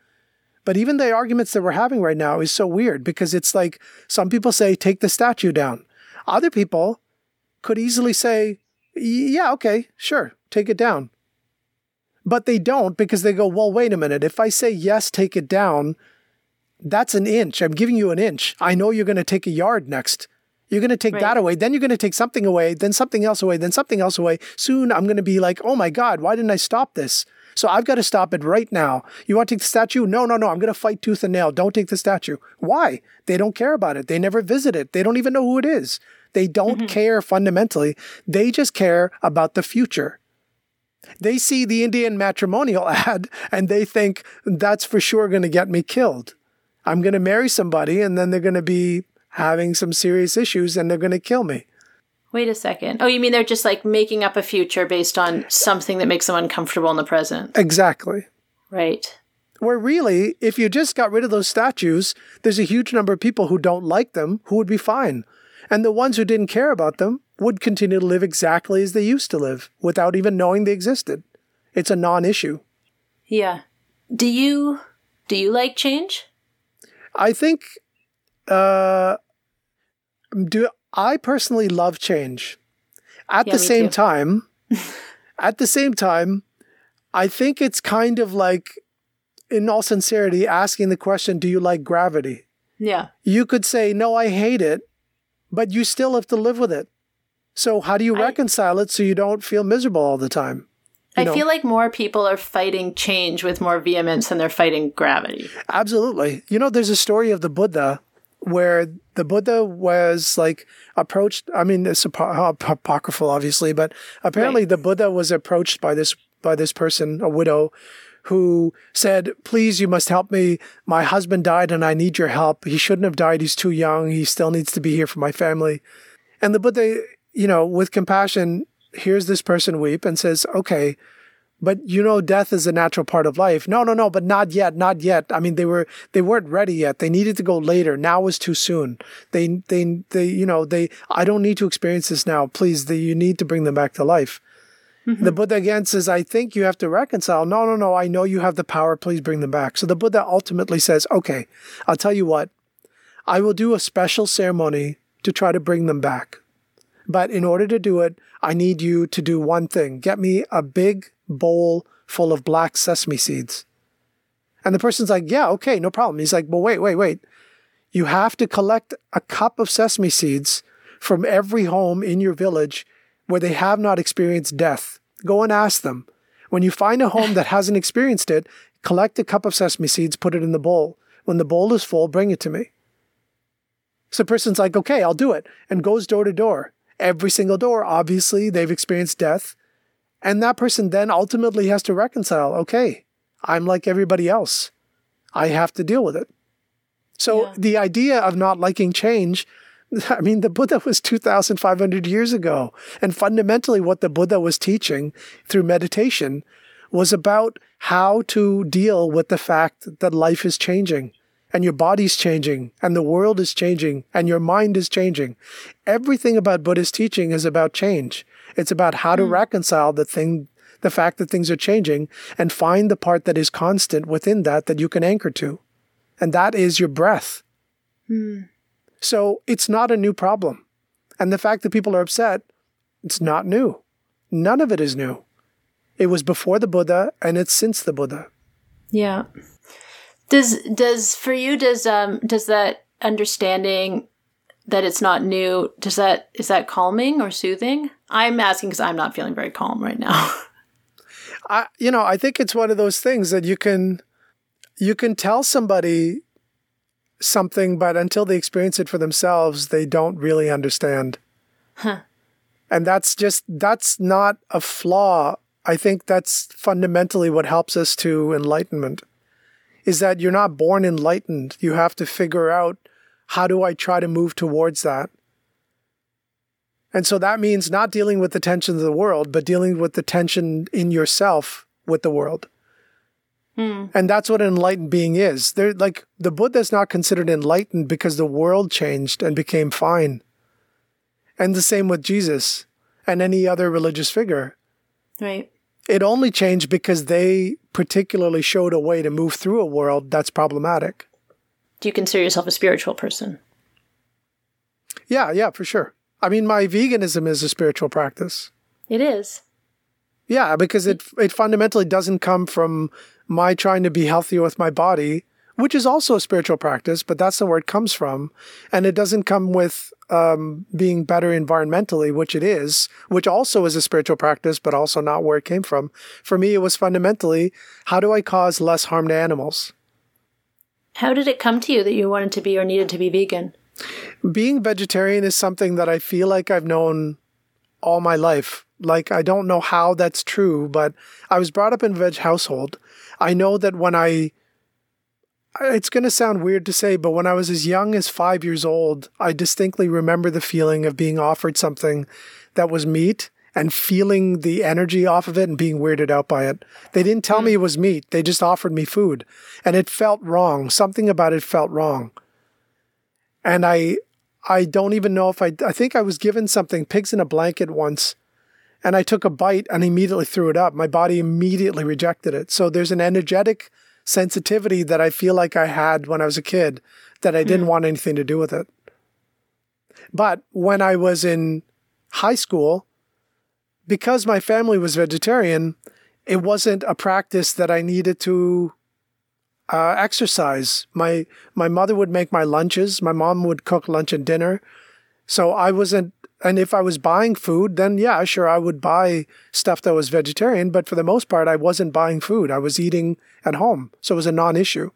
But even the arguments that we're having right now is so weird because it's like some people say, take the statue down. Other people could easily say, yeah, okay, sure, take it down. But they don't because they go, well, wait a minute. If I say yes, take it down, that's an inch. I'm giving you an inch. I know you're going to take a yard next. You're going to take Right. that away. Then you're going to take something away, then something else away, then something else away. Soon I'm going to be like, oh my God, why didn't I stop this? So I've got to stop it right now. You want to take the statue? No, no, no. I'm going to fight tooth and nail. Don't take the statue. Why? They don't care about it. They never visit it. They don't even know who it is. They don't mm-hmm. care fundamentally. They just care about the future. They see the Indian matrimonial ad and they think that's for sure going to get me killed. I'm going to marry somebody and then they're going to be having some serious issues and they're going to kill me. Wait a second. Oh, you mean they're just like making up a future based on something that makes them uncomfortable in the present? Exactly. Right. Where really, if you just got rid of those statues, there's a huge number of people who don't like them who would be fine. And the ones who didn't care about them would continue to live exactly as they used to live without even knowing they existed. It's a non issue. Yeah. Do you do you like change? I think uh, do I personally love change. At Yeah, the same too. time, at the same time, I think it's kind of like, in all sincerity, asking the question, "Do you like gravity?" Yeah. You could say, "No, I hate it," but you still have to live with it. So how do you I- reconcile it so you don't feel miserable all the time? You I know. feel like more people are fighting change with more vehemence than they're fighting gravity. Absolutely. You know, there's a story of the Buddha where the Buddha was like approached. I mean, it's apo- ap- apocryphal, obviously, but apparently Right. the Buddha was approached by this by this person, a widow, who said, "Please, you must help me. My husband died, and I need your help. He shouldn't have died. He's too young. He still needs to be here for my family." And the Buddha, you know, with compassion, hears this person weep and says, "Okay." But you know death is a natural part of life. No no no but not yet not yet. I mean they were they weren't ready yet. They needed to go later. Now was too soon. They they they you know they i don't need to experience this now. Please they, you need to bring them back to life. The mm-hmm. buddha again says i think you have to reconcile. No no no i know you have the power. Please bring them back. So the buddha ultimately says okay i'll tell you what. I will do a special ceremony to try to bring them back. But in order to do it, I need you to do one thing. Get me a big bowl full of black sesame seeds. And the person's like, yeah, okay, no problem. He's like, well, wait, wait, wait. You have to collect a cup of sesame seeds from every home in your village where they have not experienced death. Go and ask them. When you find a home that hasn't experienced it, collect a cup of sesame seeds, put it in the bowl. When the bowl is full, bring it to me. So the person's like, okay, I'll do it, and goes door to door. Every single door, obviously, they've experienced death. And that person then ultimately has to reconcile, okay, I'm like everybody else. I have to deal with it. So Yeah. the idea of not liking change, I mean, the Buddha was 2,500 years ago. And fundamentally, what the Buddha was teaching through meditation was about how to deal with the fact that life is changing and your body's changing and the world is changing and your mind is changing. Everything about Buddha's teaching is about change. It's about how to reconcile the thing, the fact that things are changing and find the part that is constant within that that you can anchor to. And that is your breath. So it's not a new problem. And the fact that people are upset, it's not new. None of it is new. It was before the Buddha and it's since the Buddha. Yeah. Does does for you does um does that understanding that it's not new does that is that calming or soothing? I'm asking because I'm not feeling very calm right now. I, you know, I think it's one of those things that you can, you can tell somebody something, but until they experience it for themselves, they don't really understand. Huh. And that's just, that's not a flaw. I think that's fundamentally what helps us to enlightenment is that you're not born enlightened. You have to figure out how do I try to move towards that? And so that means not dealing with the tensions of the world, but dealing with the tension in yourself with the world. Hmm. And that's what an enlightened being is. They're like the Buddha's not considered enlightened because the world changed and became fine. And the same with Jesus and any other religious figure. Right. It only changed because they particularly showed a way to move through a world that's problematic. Do you consider yourself a spiritual person? Yeah, yeah, for sure. I mean, my veganism is a spiritual practice. It is. Yeah, because it it fundamentally doesn't come from my trying to be healthier with my body which is also a spiritual practice, but that's not where it comes from. And it doesn't come with um, being better environmentally, which it is, which also is a spiritual practice, but also not where it came from. For me, it was fundamentally how do I cause less harm to animals? How did it come to you that you wanted to be or needed to be vegan? Being vegetarian is something that I feel like I've known all my life. Like, I don't know how that's true, but I was brought up in a veg household. I know that when I it's going to sound weird to say, but when I was as young as five years old, I distinctly remember the feeling of being offered something that was meat and feeling the energy off of it and being weirded out by it. They didn't tell mm. me it was meat. They just offered me food and it felt wrong. Something about it felt wrong. And I, I don't even know if I, I think I was given something, pigs in a blanket once, and I took a bite and immediately threw it up. My body immediately rejected it. So there's an energetic sensitivity that I feel like I had when I was a kid that I didn't mm. want anything to do with it. But when I was in high school, because my family was vegetarian, it wasn't a practice that I needed to uh, exercise. My my mother would make my lunches. My mom would cook lunch and dinner, so I wasn't and if I was buying food, then yeah, sure, I would buy stuff that was vegetarian. But for the most part, I wasn't buying food. I was eating at home. So it was a non issue.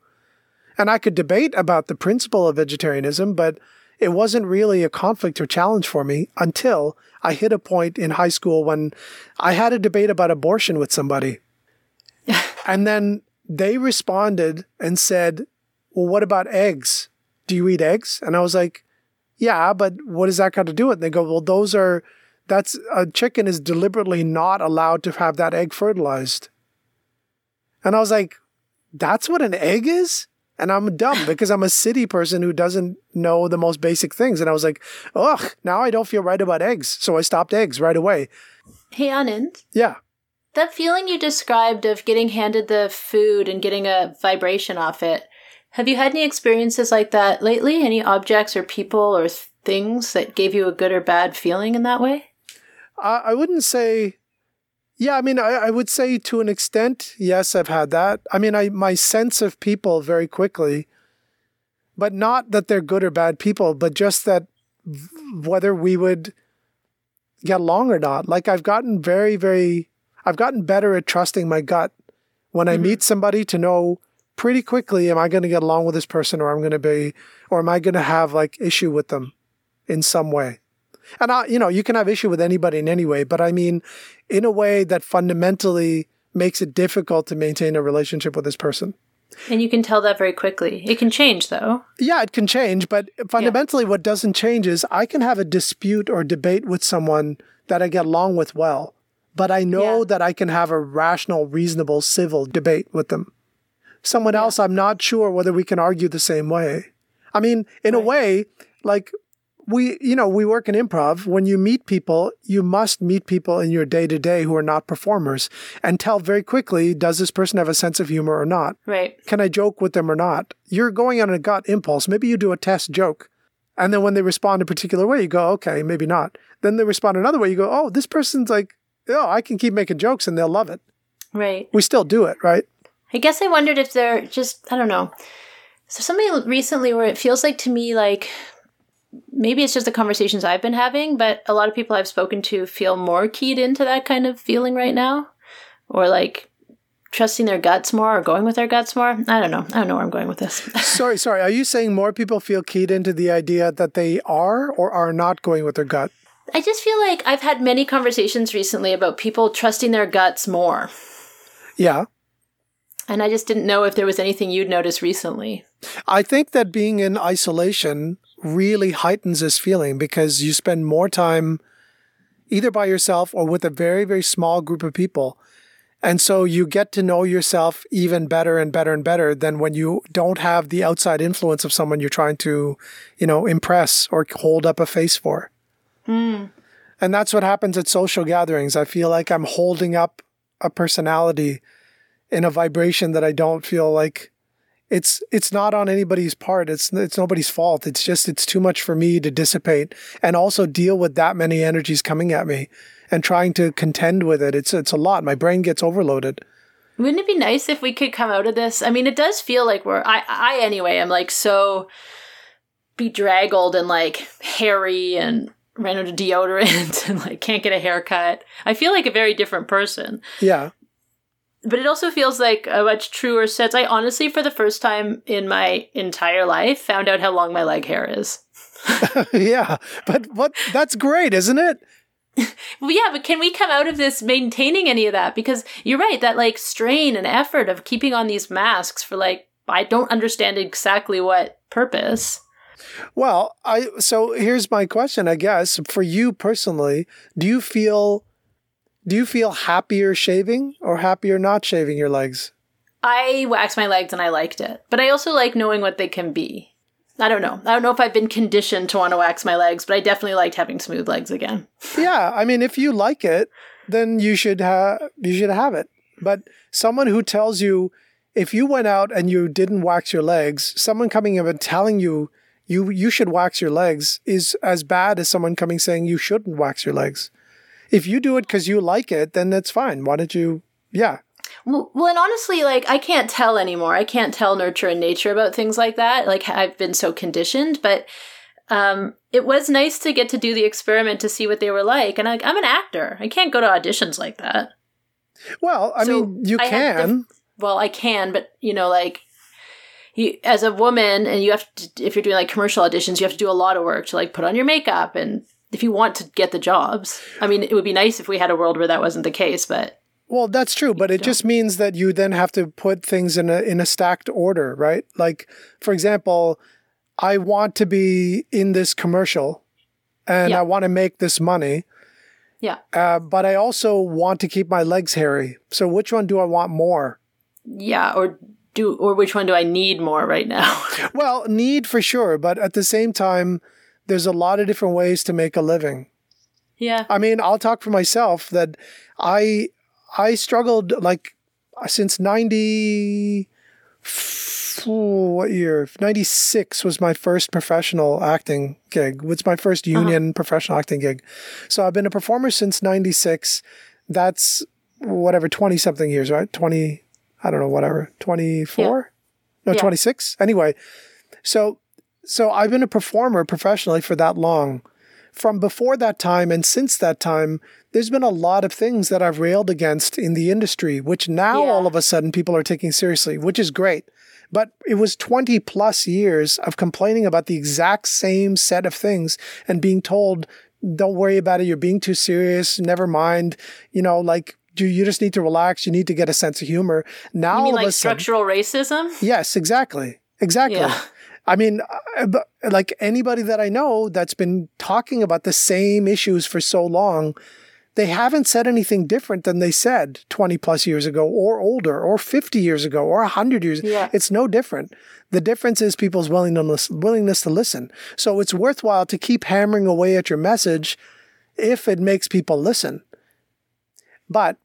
And I could debate about the principle of vegetarianism, but it wasn't really a conflict or challenge for me until I hit a point in high school when I had a debate about abortion with somebody. and then they responded and said, Well, what about eggs? Do you eat eggs? And I was like, yeah, but what does that got to do with it? And they go, well, those are, that's, a chicken is deliberately not allowed to have that egg fertilized. And I was like, that's what an egg is? And I'm dumb because I'm a city person who doesn't know the most basic things. And I was like, ugh, now I don't feel right about eggs. So I stopped eggs right away. Hey, Anand. Yeah. That feeling you described of getting handed the food and getting a vibration off it, have you had any experiences like that lately? Any objects or people or things that gave you a good or bad feeling in that way? I, I wouldn't say. Yeah, I mean, I, I would say to an extent, yes, I've had that. I mean, I my sense of people very quickly, but not that they're good or bad people, but just that whether we would get along or not. Like I've gotten very, very, I've gotten better at trusting my gut when I mm-hmm. meet somebody to know pretty quickly am I going to get along with this person or I'm going to be or am I going to have like issue with them in some way. And I, you know, you can have issue with anybody in any way, but I mean in a way that fundamentally makes it difficult to maintain a relationship with this person. And you can tell that very quickly. It can change though. Yeah, it can change, but fundamentally yeah. what doesn't change is I can have a dispute or debate with someone that I get along with well, but I know yeah. that I can have a rational, reasonable, civil debate with them someone yeah. else, I'm not sure whether we can argue the same way. I mean, in right. a way, like we, you know, we work in improv. When you meet people, you must meet people in your day to day who are not performers and tell very quickly, does this person have a sense of humor or not? Right. Can I joke with them or not? You're going on a gut impulse. Maybe you do a test joke. And then when they respond a particular way, you go, okay, maybe not. Then they respond another way, you go, oh, this person's like, oh, I can keep making jokes and they'll love it. Right. We still do it, right? I guess I wondered if they're just, I don't know. So something recently where it feels like to me like maybe it's just the conversations I've been having, but a lot of people I've spoken to feel more keyed into that kind of feeling right now. Or like trusting their guts more or going with their guts more. I don't know. I don't know where I'm going with this. sorry, sorry. Are you saying more people feel keyed into the idea that they are or are not going with their gut? I just feel like I've had many conversations recently about people trusting their guts more. Yeah. And I just didn't know if there was anything you'd noticed recently. I think that being in isolation really heightens this feeling because you spend more time either by yourself or with a very, very small group of people. And so you get to know yourself even better and better and better than when you don't have the outside influence of someone you're trying to, you know, impress or hold up a face for. Mm. And that's what happens at social gatherings. I feel like I'm holding up a personality in a vibration that I don't feel like it's it's not on anybody's part. It's it's nobody's fault. It's just it's too much for me to dissipate and also deal with that many energies coming at me and trying to contend with it. It's it's a lot. My brain gets overloaded. Wouldn't it be nice if we could come out of this? I mean, it does feel like we're I I anyway, I'm like so bedraggled and like hairy and ran out of deodorant and like can't get a haircut. I feel like a very different person. Yeah. But it also feels like a much truer sense. I honestly, for the first time in my entire life, found out how long my leg hair is. yeah. But what that's great, isn't it? well, yeah, but can we come out of this maintaining any of that? Because you're right, that like strain and effort of keeping on these masks for like, I don't understand exactly what purpose. Well, I so here's my question, I guess, for you personally, do you feel do you feel happier shaving or happier not shaving your legs? I waxed my legs and I liked it. But I also like knowing what they can be. I don't know. I don't know if I've been conditioned to want to wax my legs, but I definitely liked having smooth legs again. yeah, I mean, if you like it, then you should have you should have it. But someone who tells you if you went out and you didn't wax your legs, someone coming up and telling you you you should wax your legs is as bad as someone coming saying you shouldn't wax your legs. If you do it because you like it, then that's fine. Why don't you? Yeah. Well, well, and honestly, like I can't tell anymore. I can't tell nurture and nature about things like that. Like I've been so conditioned, but um, it was nice to get to do the experiment to see what they were like. And I, I'm an actor. I can't go to auditions like that. Well, I so mean, you I can. well, I can, but you know, like you as a woman and you have to if you're doing like commercial auditions you have to do a lot of work to like put on your makeup and if you want to get the jobs. I mean it would be nice if we had a world where that wasn't the case but well that's true but it don't. just means that you then have to put things in a in a stacked order right? Like for example i want to be in this commercial and yeah. i want to make this money. Yeah. Uh, but i also want to keep my legs hairy. So which one do i want more? Yeah or do or which one do I need more right now? well, need for sure, but at the same time, there's a lot of different ways to make a living. Yeah. I mean, I'll talk for myself that I I struggled like since 90 what year? 96 was my first professional acting gig. It's my first uh-huh. union uh-huh. professional acting gig. So I've been a performer since 96. That's whatever 20 something years, right? 20 I don't know, whatever, 24? Yeah. No, yeah. 26? Anyway, so so I've been a performer professionally for that long. From before that time and since that time, there's been a lot of things that I've railed against in the industry, which now yeah. all of a sudden people are taking seriously, which is great. But it was 20 plus years of complaining about the exact same set of things and being told, don't worry about it. You're being too serious. Never mind. You know, like you, you just need to relax. You need to get a sense of humor. Now, you mean like structural sudden, racism? Yes, exactly. Exactly. Yeah. I mean, uh, like anybody that I know that's been talking about the same issues for so long, they haven't said anything different than they said 20 plus years ago or older or 50 years ago or 100 years. Yeah. It's no different. The difference is people's willingness, willingness to listen. So it's worthwhile to keep hammering away at your message if it makes people listen. But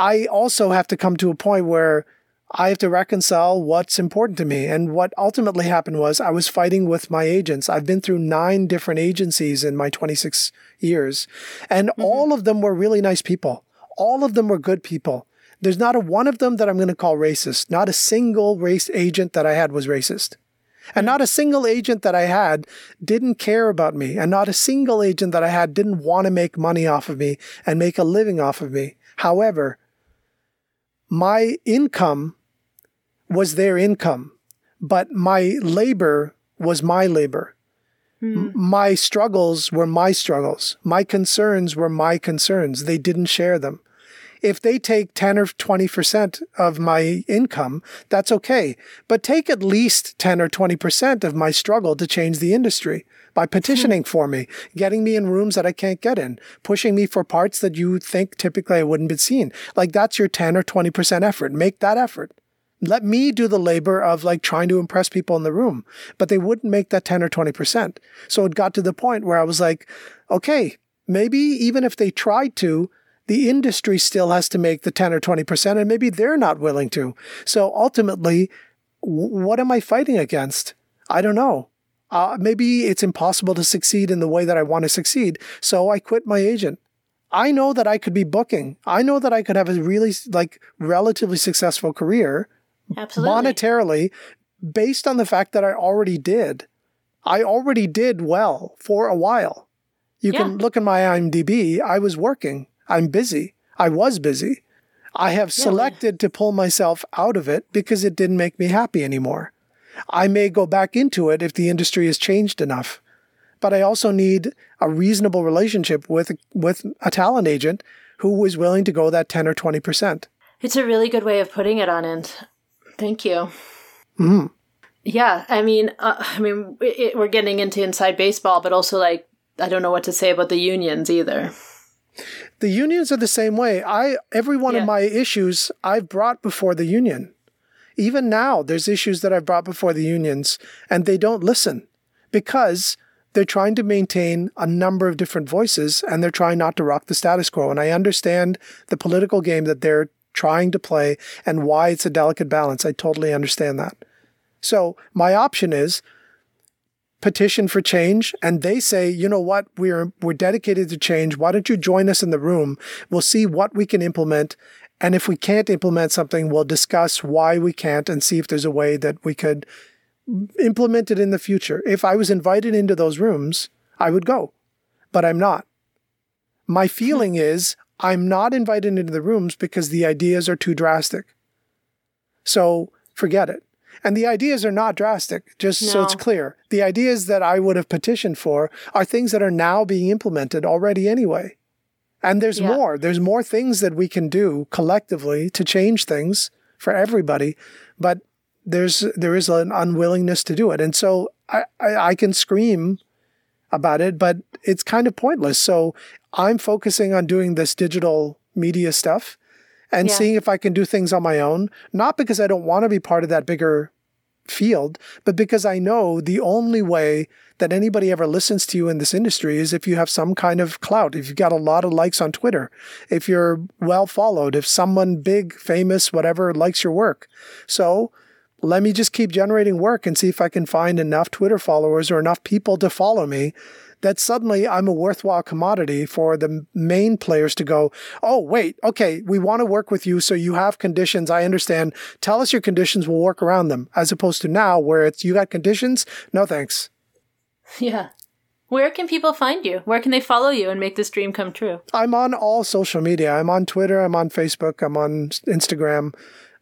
I also have to come to a point where I have to reconcile what's important to me. And what ultimately happened was I was fighting with my agents. I've been through nine different agencies in my 26 years, and mm-hmm. all of them were really nice people. All of them were good people. There's not a one of them that I'm going to call racist. Not a single race agent that I had was racist. And not a single agent that I had didn't care about me. And not a single agent that I had didn't want to make money off of me and make a living off of me. However, my income was their income, but my labor was my labor. Hmm. My struggles were my struggles. My concerns were my concerns. They didn't share them. If they take 10 or 20% of my income, that's okay. But take at least 10 or 20% of my struggle to change the industry by petitioning for me, getting me in rooms that I can't get in, pushing me for parts that you think typically I wouldn't be seen. Like that's your 10 or 20% effort. Make that effort. Let me do the labor of like trying to impress people in the room, but they wouldn't make that 10 or 20%. So it got to the point where I was like, okay, maybe even if they tried to, the industry still has to make the 10 or 20%, and maybe they're not willing to. So ultimately, what am I fighting against? I don't know uh, maybe it's impossible to succeed in the way that I want to succeed. So I quit my agent. I know that I could be booking. I know that I could have a really like relatively successful career Absolutely. monetarily based on the fact that I already did. I already did well for a while. You can look at my IMDb. I was working. I'm busy. I was busy. I have Yeah, selected to pull myself out of it because it didn't make me happy anymore. I may go back into it if the industry has changed enough. But I also need a reasonable relationship with with a talent agent who is willing to go that 10 or 20%. It's a really good way of putting it Anand. Thank you. hmm Yeah, I mean, uh, I mean, it- we're getting into inside baseball, but also like I don't know what to say about the unions either. The unions are the same way. I every one Yeah. of my issues I've brought before the union. Even now, there's issues that I've brought before the unions, and they don't listen because they're trying to maintain a number of different voices and they're trying not to rock the status quo. And I understand the political game that they're trying to play and why it's a delicate balance. I totally understand that. So my option is petition for change and they say you know what? We're we're dedicated to change. Why don't you join us in the room? We'll see what we can implement and if we can't implement something we'll discuss why we can't and see if there's a way that we could implement it in the future. If i was invited into those rooms i would go but i'm not. My hmm. feeling is i'm not invited into the rooms because the ideas are too drastic. So forget it and the ideas are not drastic, just so it's clear. The ideas that I would have petitioned for are things that are now being implemented already anyway. And there's Yeah. more. There's more things that we can do collectively to change things for everybody, but there's there is an unwillingness to do it. And so I, I, I can scream about it, but it's kind of pointless. So I'm focusing on doing this digital media stuff and Yeah. seeing if I can do things on my own, not because I don't want to be part of that bigger field, but because I know the only way that anybody ever listens to you in this industry is if you have some kind of clout, if you've got a lot of likes on Twitter, if you're well followed, if someone big, famous, whatever likes your work. So let me just keep generating work and see if I can find enough Twitter followers or enough people to follow me that suddenly I'm a worthwhile commodity for the main players to go, oh, wait, okay, we want to work with you. So you have conditions. I understand. Tell us your conditions. We'll work around them. As opposed to now where it's, you got conditions? No thanks. Yeah. Where can people find you? Where can they follow you and make this dream come true? I'm on all social media. I'm on Twitter. I'm on Facebook. I'm on Instagram.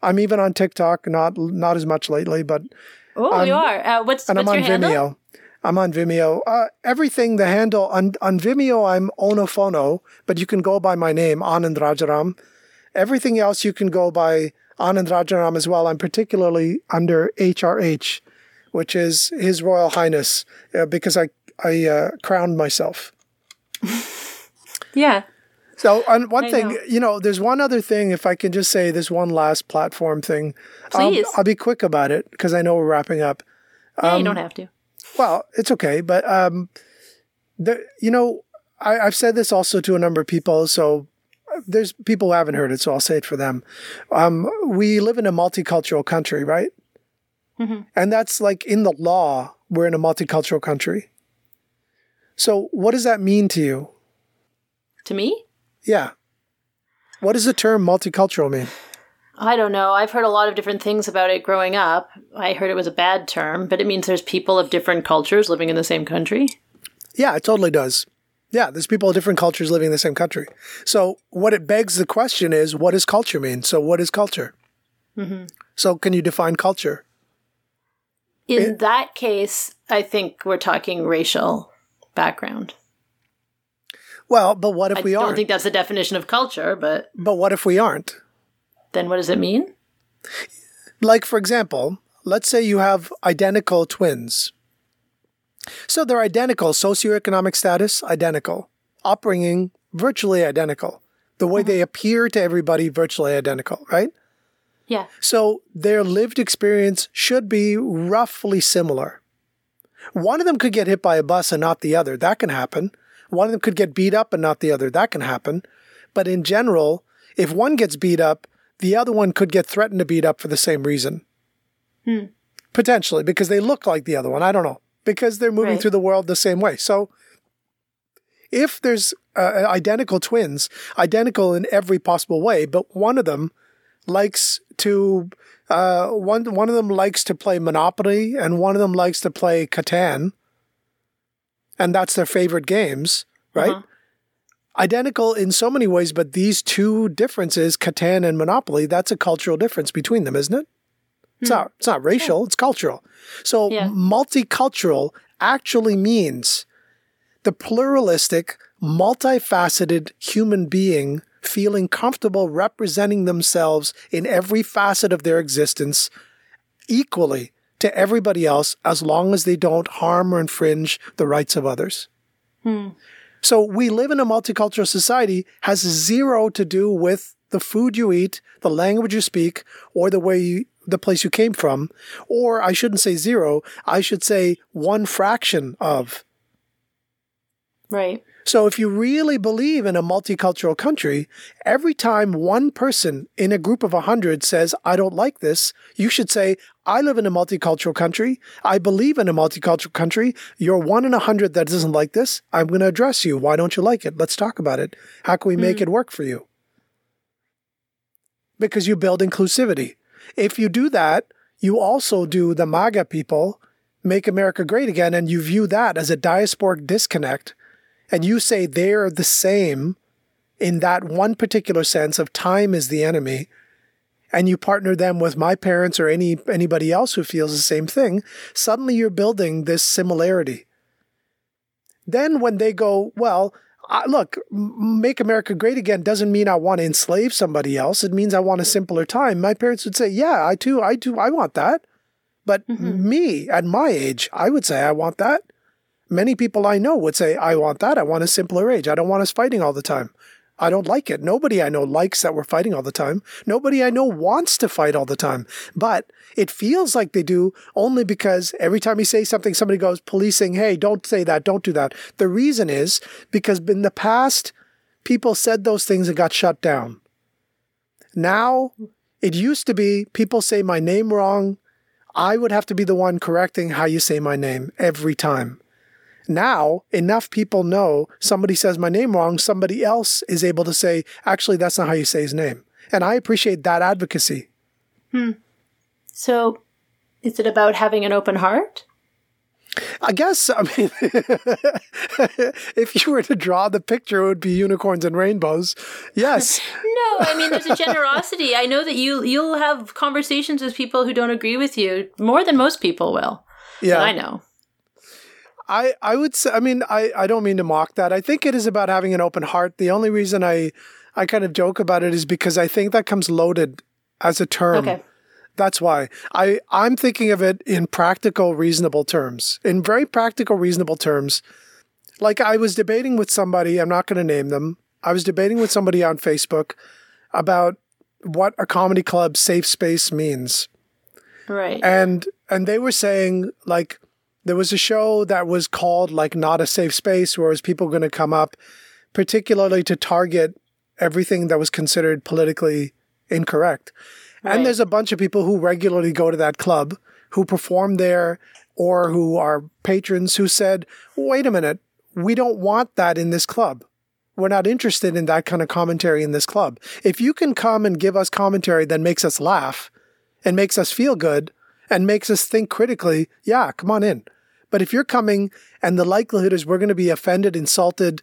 I'm even on TikTok. Not not as much lately, but Oh, you are. Uh, what's and what's I'm your on handle? I'm on Vimeo. Uh, everything, the handle on, on Vimeo, I'm Onofono, but you can go by my name, Anand Rajaram. Everything else you can go by Anand Rajaram as well. I'm particularly under HRH, which is His Royal Highness, uh, because I I uh, crowned myself. Yeah. So, and one I thing, know. you know, there's one other thing. If I can just say this one last platform thing, I'll- Please. I'll, be quick about it because I know we're wrapping up. Yeah, Um, you don't have to. Well, it's okay, but um, the you know, I, I've said this also to a number of people, so there's people who haven't heard it, so I'll say it for them. Um, we live in a multicultural country, right? Mhm. And that's like in the law, we're in a multicultural country. So, what does that mean to you? To me? Yeah. What does the term multicultural mean? I don't know. I've heard a lot of different things about it growing up. I heard it was a bad term, but it means there's people of different cultures living in the same country. Yeah, it totally does. Yeah, there's people of different cultures living in the same country. So, what it begs the question is, what does culture mean? So, what is culture? Mm-hmm. So, can you define culture? In It- that case, I think we're talking racial background. Well, but what if I we don't aren't? think that's the definition of culture, but but what if we aren't? Then what does it mean? Like, for example, let's say you have identical twins. So they're identical, socioeconomic status, identical, upbringing, virtually identical. The way they mm-hmm. appear to everybody, virtually identical, right? Yeah. So their lived experience should be roughly similar. One of them could get hit by a bus and not the other. That can happen. One of them could get beat up and not the other. That can happen. But in general, if one gets beat up, the other one could get threatened to beat up for the same reason. Hmm. Potentially, because they look like the other one. I don't know. Because they're moving Right. through the world the same way. So if there's uh, identical twins, identical in every possible way, but one of them likes to uh, one one of them likes to play Monopoly and one of them likes to play Catan, and that's their favorite games, right? Uh-huh. Identical in so many ways, but these two differences, Catan and Monopoly, that's a cultural difference between them, isn't it? It's hmm. not it's not racial, it's cultural. So Yeah. multicultural actually means the pluralistic, multifaceted human being feeling comfortable representing themselves in every facet of their existence equally to everybody else as long as they don't harm or infringe the rights of others. Hmm. So we live in a multicultural society has zero to do with the food you eat, the language you speak, or the way you, the place you came from, or I shouldn't say zero, I should say one fraction of. Right. So if you really believe in a multicultural country, every time one person in a group of a hundred says, I don't like this, you should say, I live in a multicultural country. I believe in a multicultural country. You're one in a hundred that doesn't like this. I'm going to address you. Why don't you like it? Let's talk about it. How can we make hmm. it work for you? Because you build inclusivity. If you do that, you also do the MAGA people, make America great again, and you view that as a diasporic disconnect and you say they're the same in that one particular sense of time is the enemy and you partner them with my parents or any anybody else who feels the same thing suddenly you're building this similarity. Then when they go well I, look make america great again doesn't mean i want to enslave somebody else. It means i want a simpler time. My parents would say yeah i too i do i want that. But mm-hmm. me at my age i would say i want that Many people I know would say, I want that. I want a simpler age. I don't want us fighting all the time. I don't like it. Nobody I know likes that we're fighting all the time. Nobody I know wants to fight all the time. But it feels like they do only because every time you say something, somebody goes policing, hey, don't say that, don't do that. The reason is because in the past, people said those things and got shut down. Now, it used to be people say my name wrong. I would have to be the one correcting how you say my name every time. Now, enough people know somebody says my name wrong, somebody else is able to say, actually, that's not how you say his name. And I appreciate that advocacy. Hmm. So, is it about having an open heart? I guess, I mean, if you were to draw the picture, it would be unicorns and rainbows. Yes. No, I mean there's a generosity. I know that you you'll have conversations with people who don't agree with you more than most people will. Yeah. I know. I, I would say, I mean, I, I don't mean to mock that. I think it is about having an open heart. The only reason I, I kind of joke about it is because I think that comes loaded as a term. Okay. That's why I, I'm thinking of it in practical, reasonable terms. In very practical, reasonable terms. Like I was debating with somebody, I'm not going to name them. I was debating with somebody on Facebook about what a comedy club safe space means Right. and and they were saying like there was a show that was called like not a safe space where was people going to come up particularly to target everything that was considered politically incorrect Right. and there's a bunch of people who regularly go to that club who perform there or who are patrons who said wait a minute we don't want that in this club we're not interested in that kind of commentary in this club if you can come and give us commentary that makes us laugh and makes us feel good and makes us think critically, yeah, come on in. But if you're coming and the likelihood is we're going to be offended, insulted,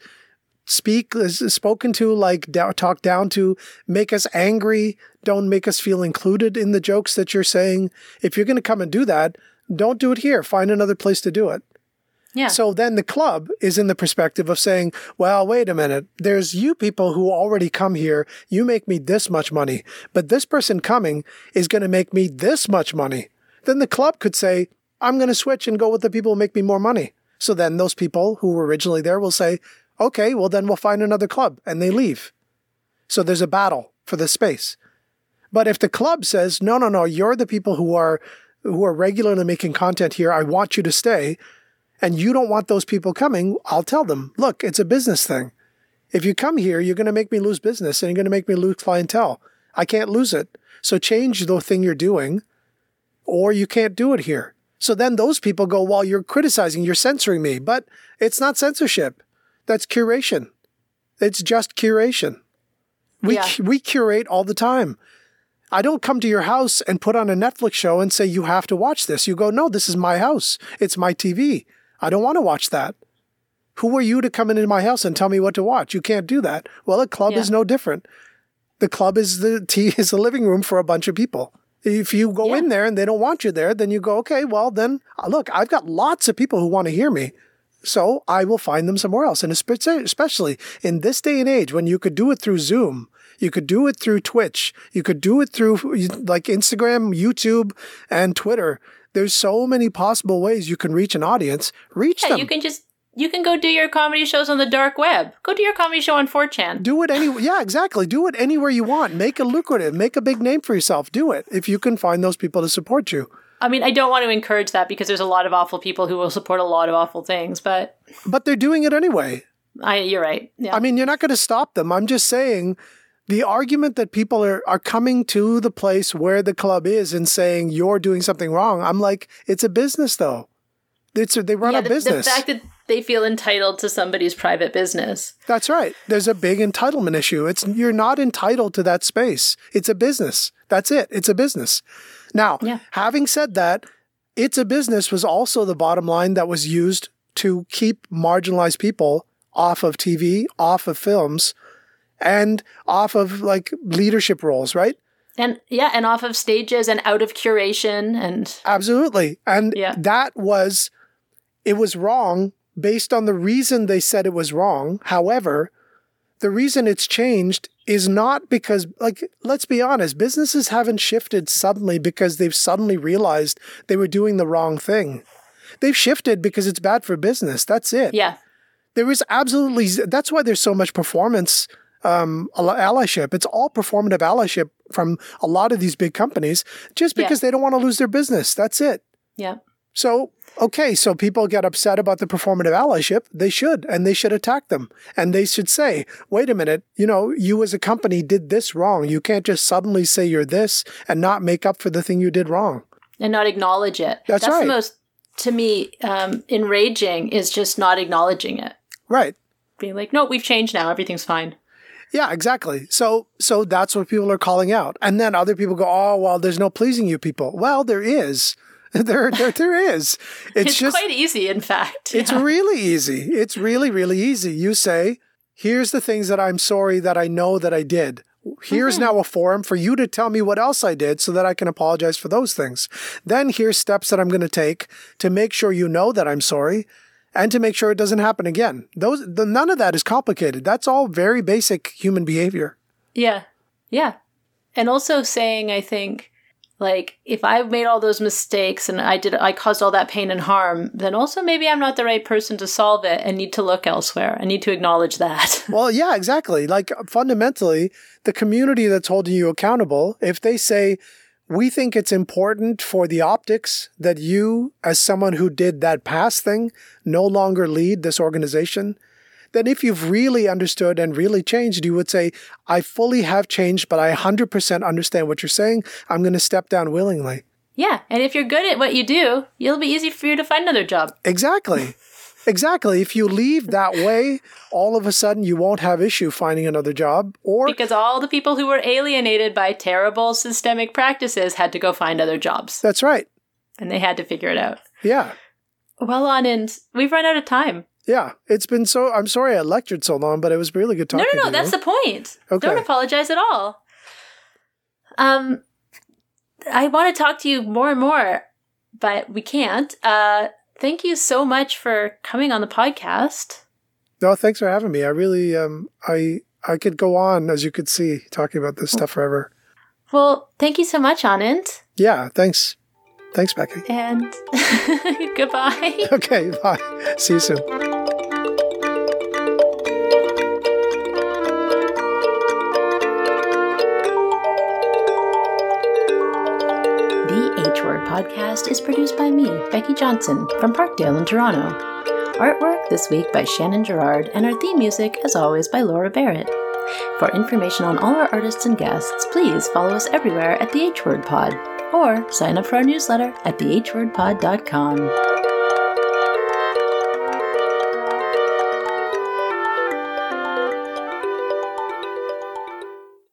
speak spoken to like down, talk down to, make us angry, don't make us feel included in the jokes that you're saying. If you're going to come and do that, don't do it here. Find another place to do it. yeah. So then the club is in the perspective of saying, well, wait a minute. There's you people who already come here. You make me this much money, but this person coming is going to make me this much money. Then the club could say, I'm going to switch and go with the people who make me more money. So then those people who were originally there will say, okay, well, then we'll find another club and they leave. So there's a battle for the space. But if the club says, no, no, no, you're the people who are, who are regularly making content here. I want you to stay and you don't want those people coming, I'll tell them, look, it's a business thing. If you come here, you're going to make me lose business and you're going to make me lose clientele. I can't lose it. So change the thing you're doing or you can't do it here. So then those people go, well, you're criticizing, you're censoring me, but it's not censorship. That's curation. It's just curation. We Yeah. we curate all the time. I don't come to your house and put on a Netflix show and say you have to watch this. You go, "No, this is my house. It's my TV. I don't want to watch that." Who are you to come into my house and tell me what to watch? You can't do that. Well, a club Yeah. is no different. The club is the t is the living room for a bunch of people. If you go Yeah. in there and they don't want you there, then you go, okay, well then uh, look, I've got lots of people who want to hear me. So I will find them somewhere else. And especially in this day and age when you could do it through Zoom, you could do it through Twitch, you could do it through like Instagram, YouTube, and Twitter. There's so many possible ways you can reach an audience. Reach Yeah, them. you can just you can go do your comedy shows on the dark web. Go do your comedy show on 4chan. Do it any yeah, exactly. Do it anywhere you want. Make it lucrative. Make a big name for yourself. Do it if you can find those people to support you. I mean, I don't want to encourage that because there's a lot of awful people who will support a lot of awful things, but But they're doing it anyway. I you're right. Yeah. I mean, you're not going to stop them. I'm just saying the argument that people are, are coming to the place where the club is and saying you're doing something wrong. I'm like, it's a business though. It's a, they run yeah, a the, business. the fact that they feel entitled to somebody's private business. That's right. There's a big entitlement issue. It's you're not entitled to that space. It's a business. That's it. It's a business. Now, Yeah. having said that, it's a business was also the bottom line that was used to keep marginalized people off of TV, off of films, and off of like leadership roles, right? And yeah, and off of stages and out of curation and Absolutely. And Yeah. that was, it was wrong based on the reason they said it was wrong. However, the reason it's changed is not because, like, let's be honest, businesses haven't shifted suddenly because they've suddenly realized they were doing the wrong thing. They've shifted because it's bad for business. That's it. yeah. There is absolutely, that's why there's so much performance um, allyship. It's all performative allyship from a lot of these big companies just Yeah. because they don't want to lose their business. That's it. Yeah. So, okay, so people get upset about the performative allyship. They should, and they should attack them. And they should say, wait a minute, you know, you as a company did this wrong. You can't just suddenly say you're this and not make up for the thing you did wrong. And not acknowledge it. That's the right. most to me um, enraging is just not acknowledging it. Right. Being like, no, we've changed now. Everything's fine. Yeah, exactly. So so that's what people are calling out. And then other people go, "Oh, well, there's no pleasing you people." Well, there is. There there, there is. It's, It's, just quite easy, in fact. It's Yeah. really easy. It's really, really easy. You say, here's the things that I'm sorry that I know that I did. Here's mm-hmm. now a forum for you to tell me what else I did so that I can apologize for those things. Then here's steps that I'm going to take to make sure you know that I'm sorry and to make sure it doesn't happen again. Those the, none of that is complicated. That's all very basic human behavior. Yeah. Yeah. And also saying, I think, like, if I've made all those mistakes and I did, I caused all that pain and harm, then also maybe I'm not the right person to solve it and need to look elsewhere. I need to acknowledge that. Well, yeah, exactly. Like fundamentally, the community that's holding you accountable, if they say, we think it's important for the optics that you, as someone who did that past thing, no longer lead this organization, then if you've really understood and really changed, you would say, I fully have changed, but I 100% understand what you're saying. I'm going to step down willingly. yeah. And if you're good at what you do, it'll be easy for you to find another job. Exactly. exactly. If you leave that way, all of a sudden you won't have issue finding another job or Because all the people who were alienated by terrible systemic practices had to go find other jobs that's right. and they had to figure it out. Yeah. Well, on and we've run out of time. Yeah, it's been so. I'm sorry I lectured so long, but it was really good No, talking. no, no. to That's you. the point. Okay. Don't apologize at all. Um, I want to talk to you more and more, but we can't. Uh, thank you so much for coming on the podcast. no. Thanks for having me. I really, um, I, I could go on as you could see talking about this stuff forever. Well, thank you so much, Anand, Yeah. Thanks. Thanks, Becky. and goodbye. Okay. Bye. See you soon. The H Word podcast is produced by me, Becky Johnson, from Parkdale in Toronto. Artwork this week by Shannon Gerard, and our theme music, as always, by Laura Barrett. For information on all our artists and guests, please follow us everywhere at The H Word Pod, or sign up for our newsletter at thehwordpod.com.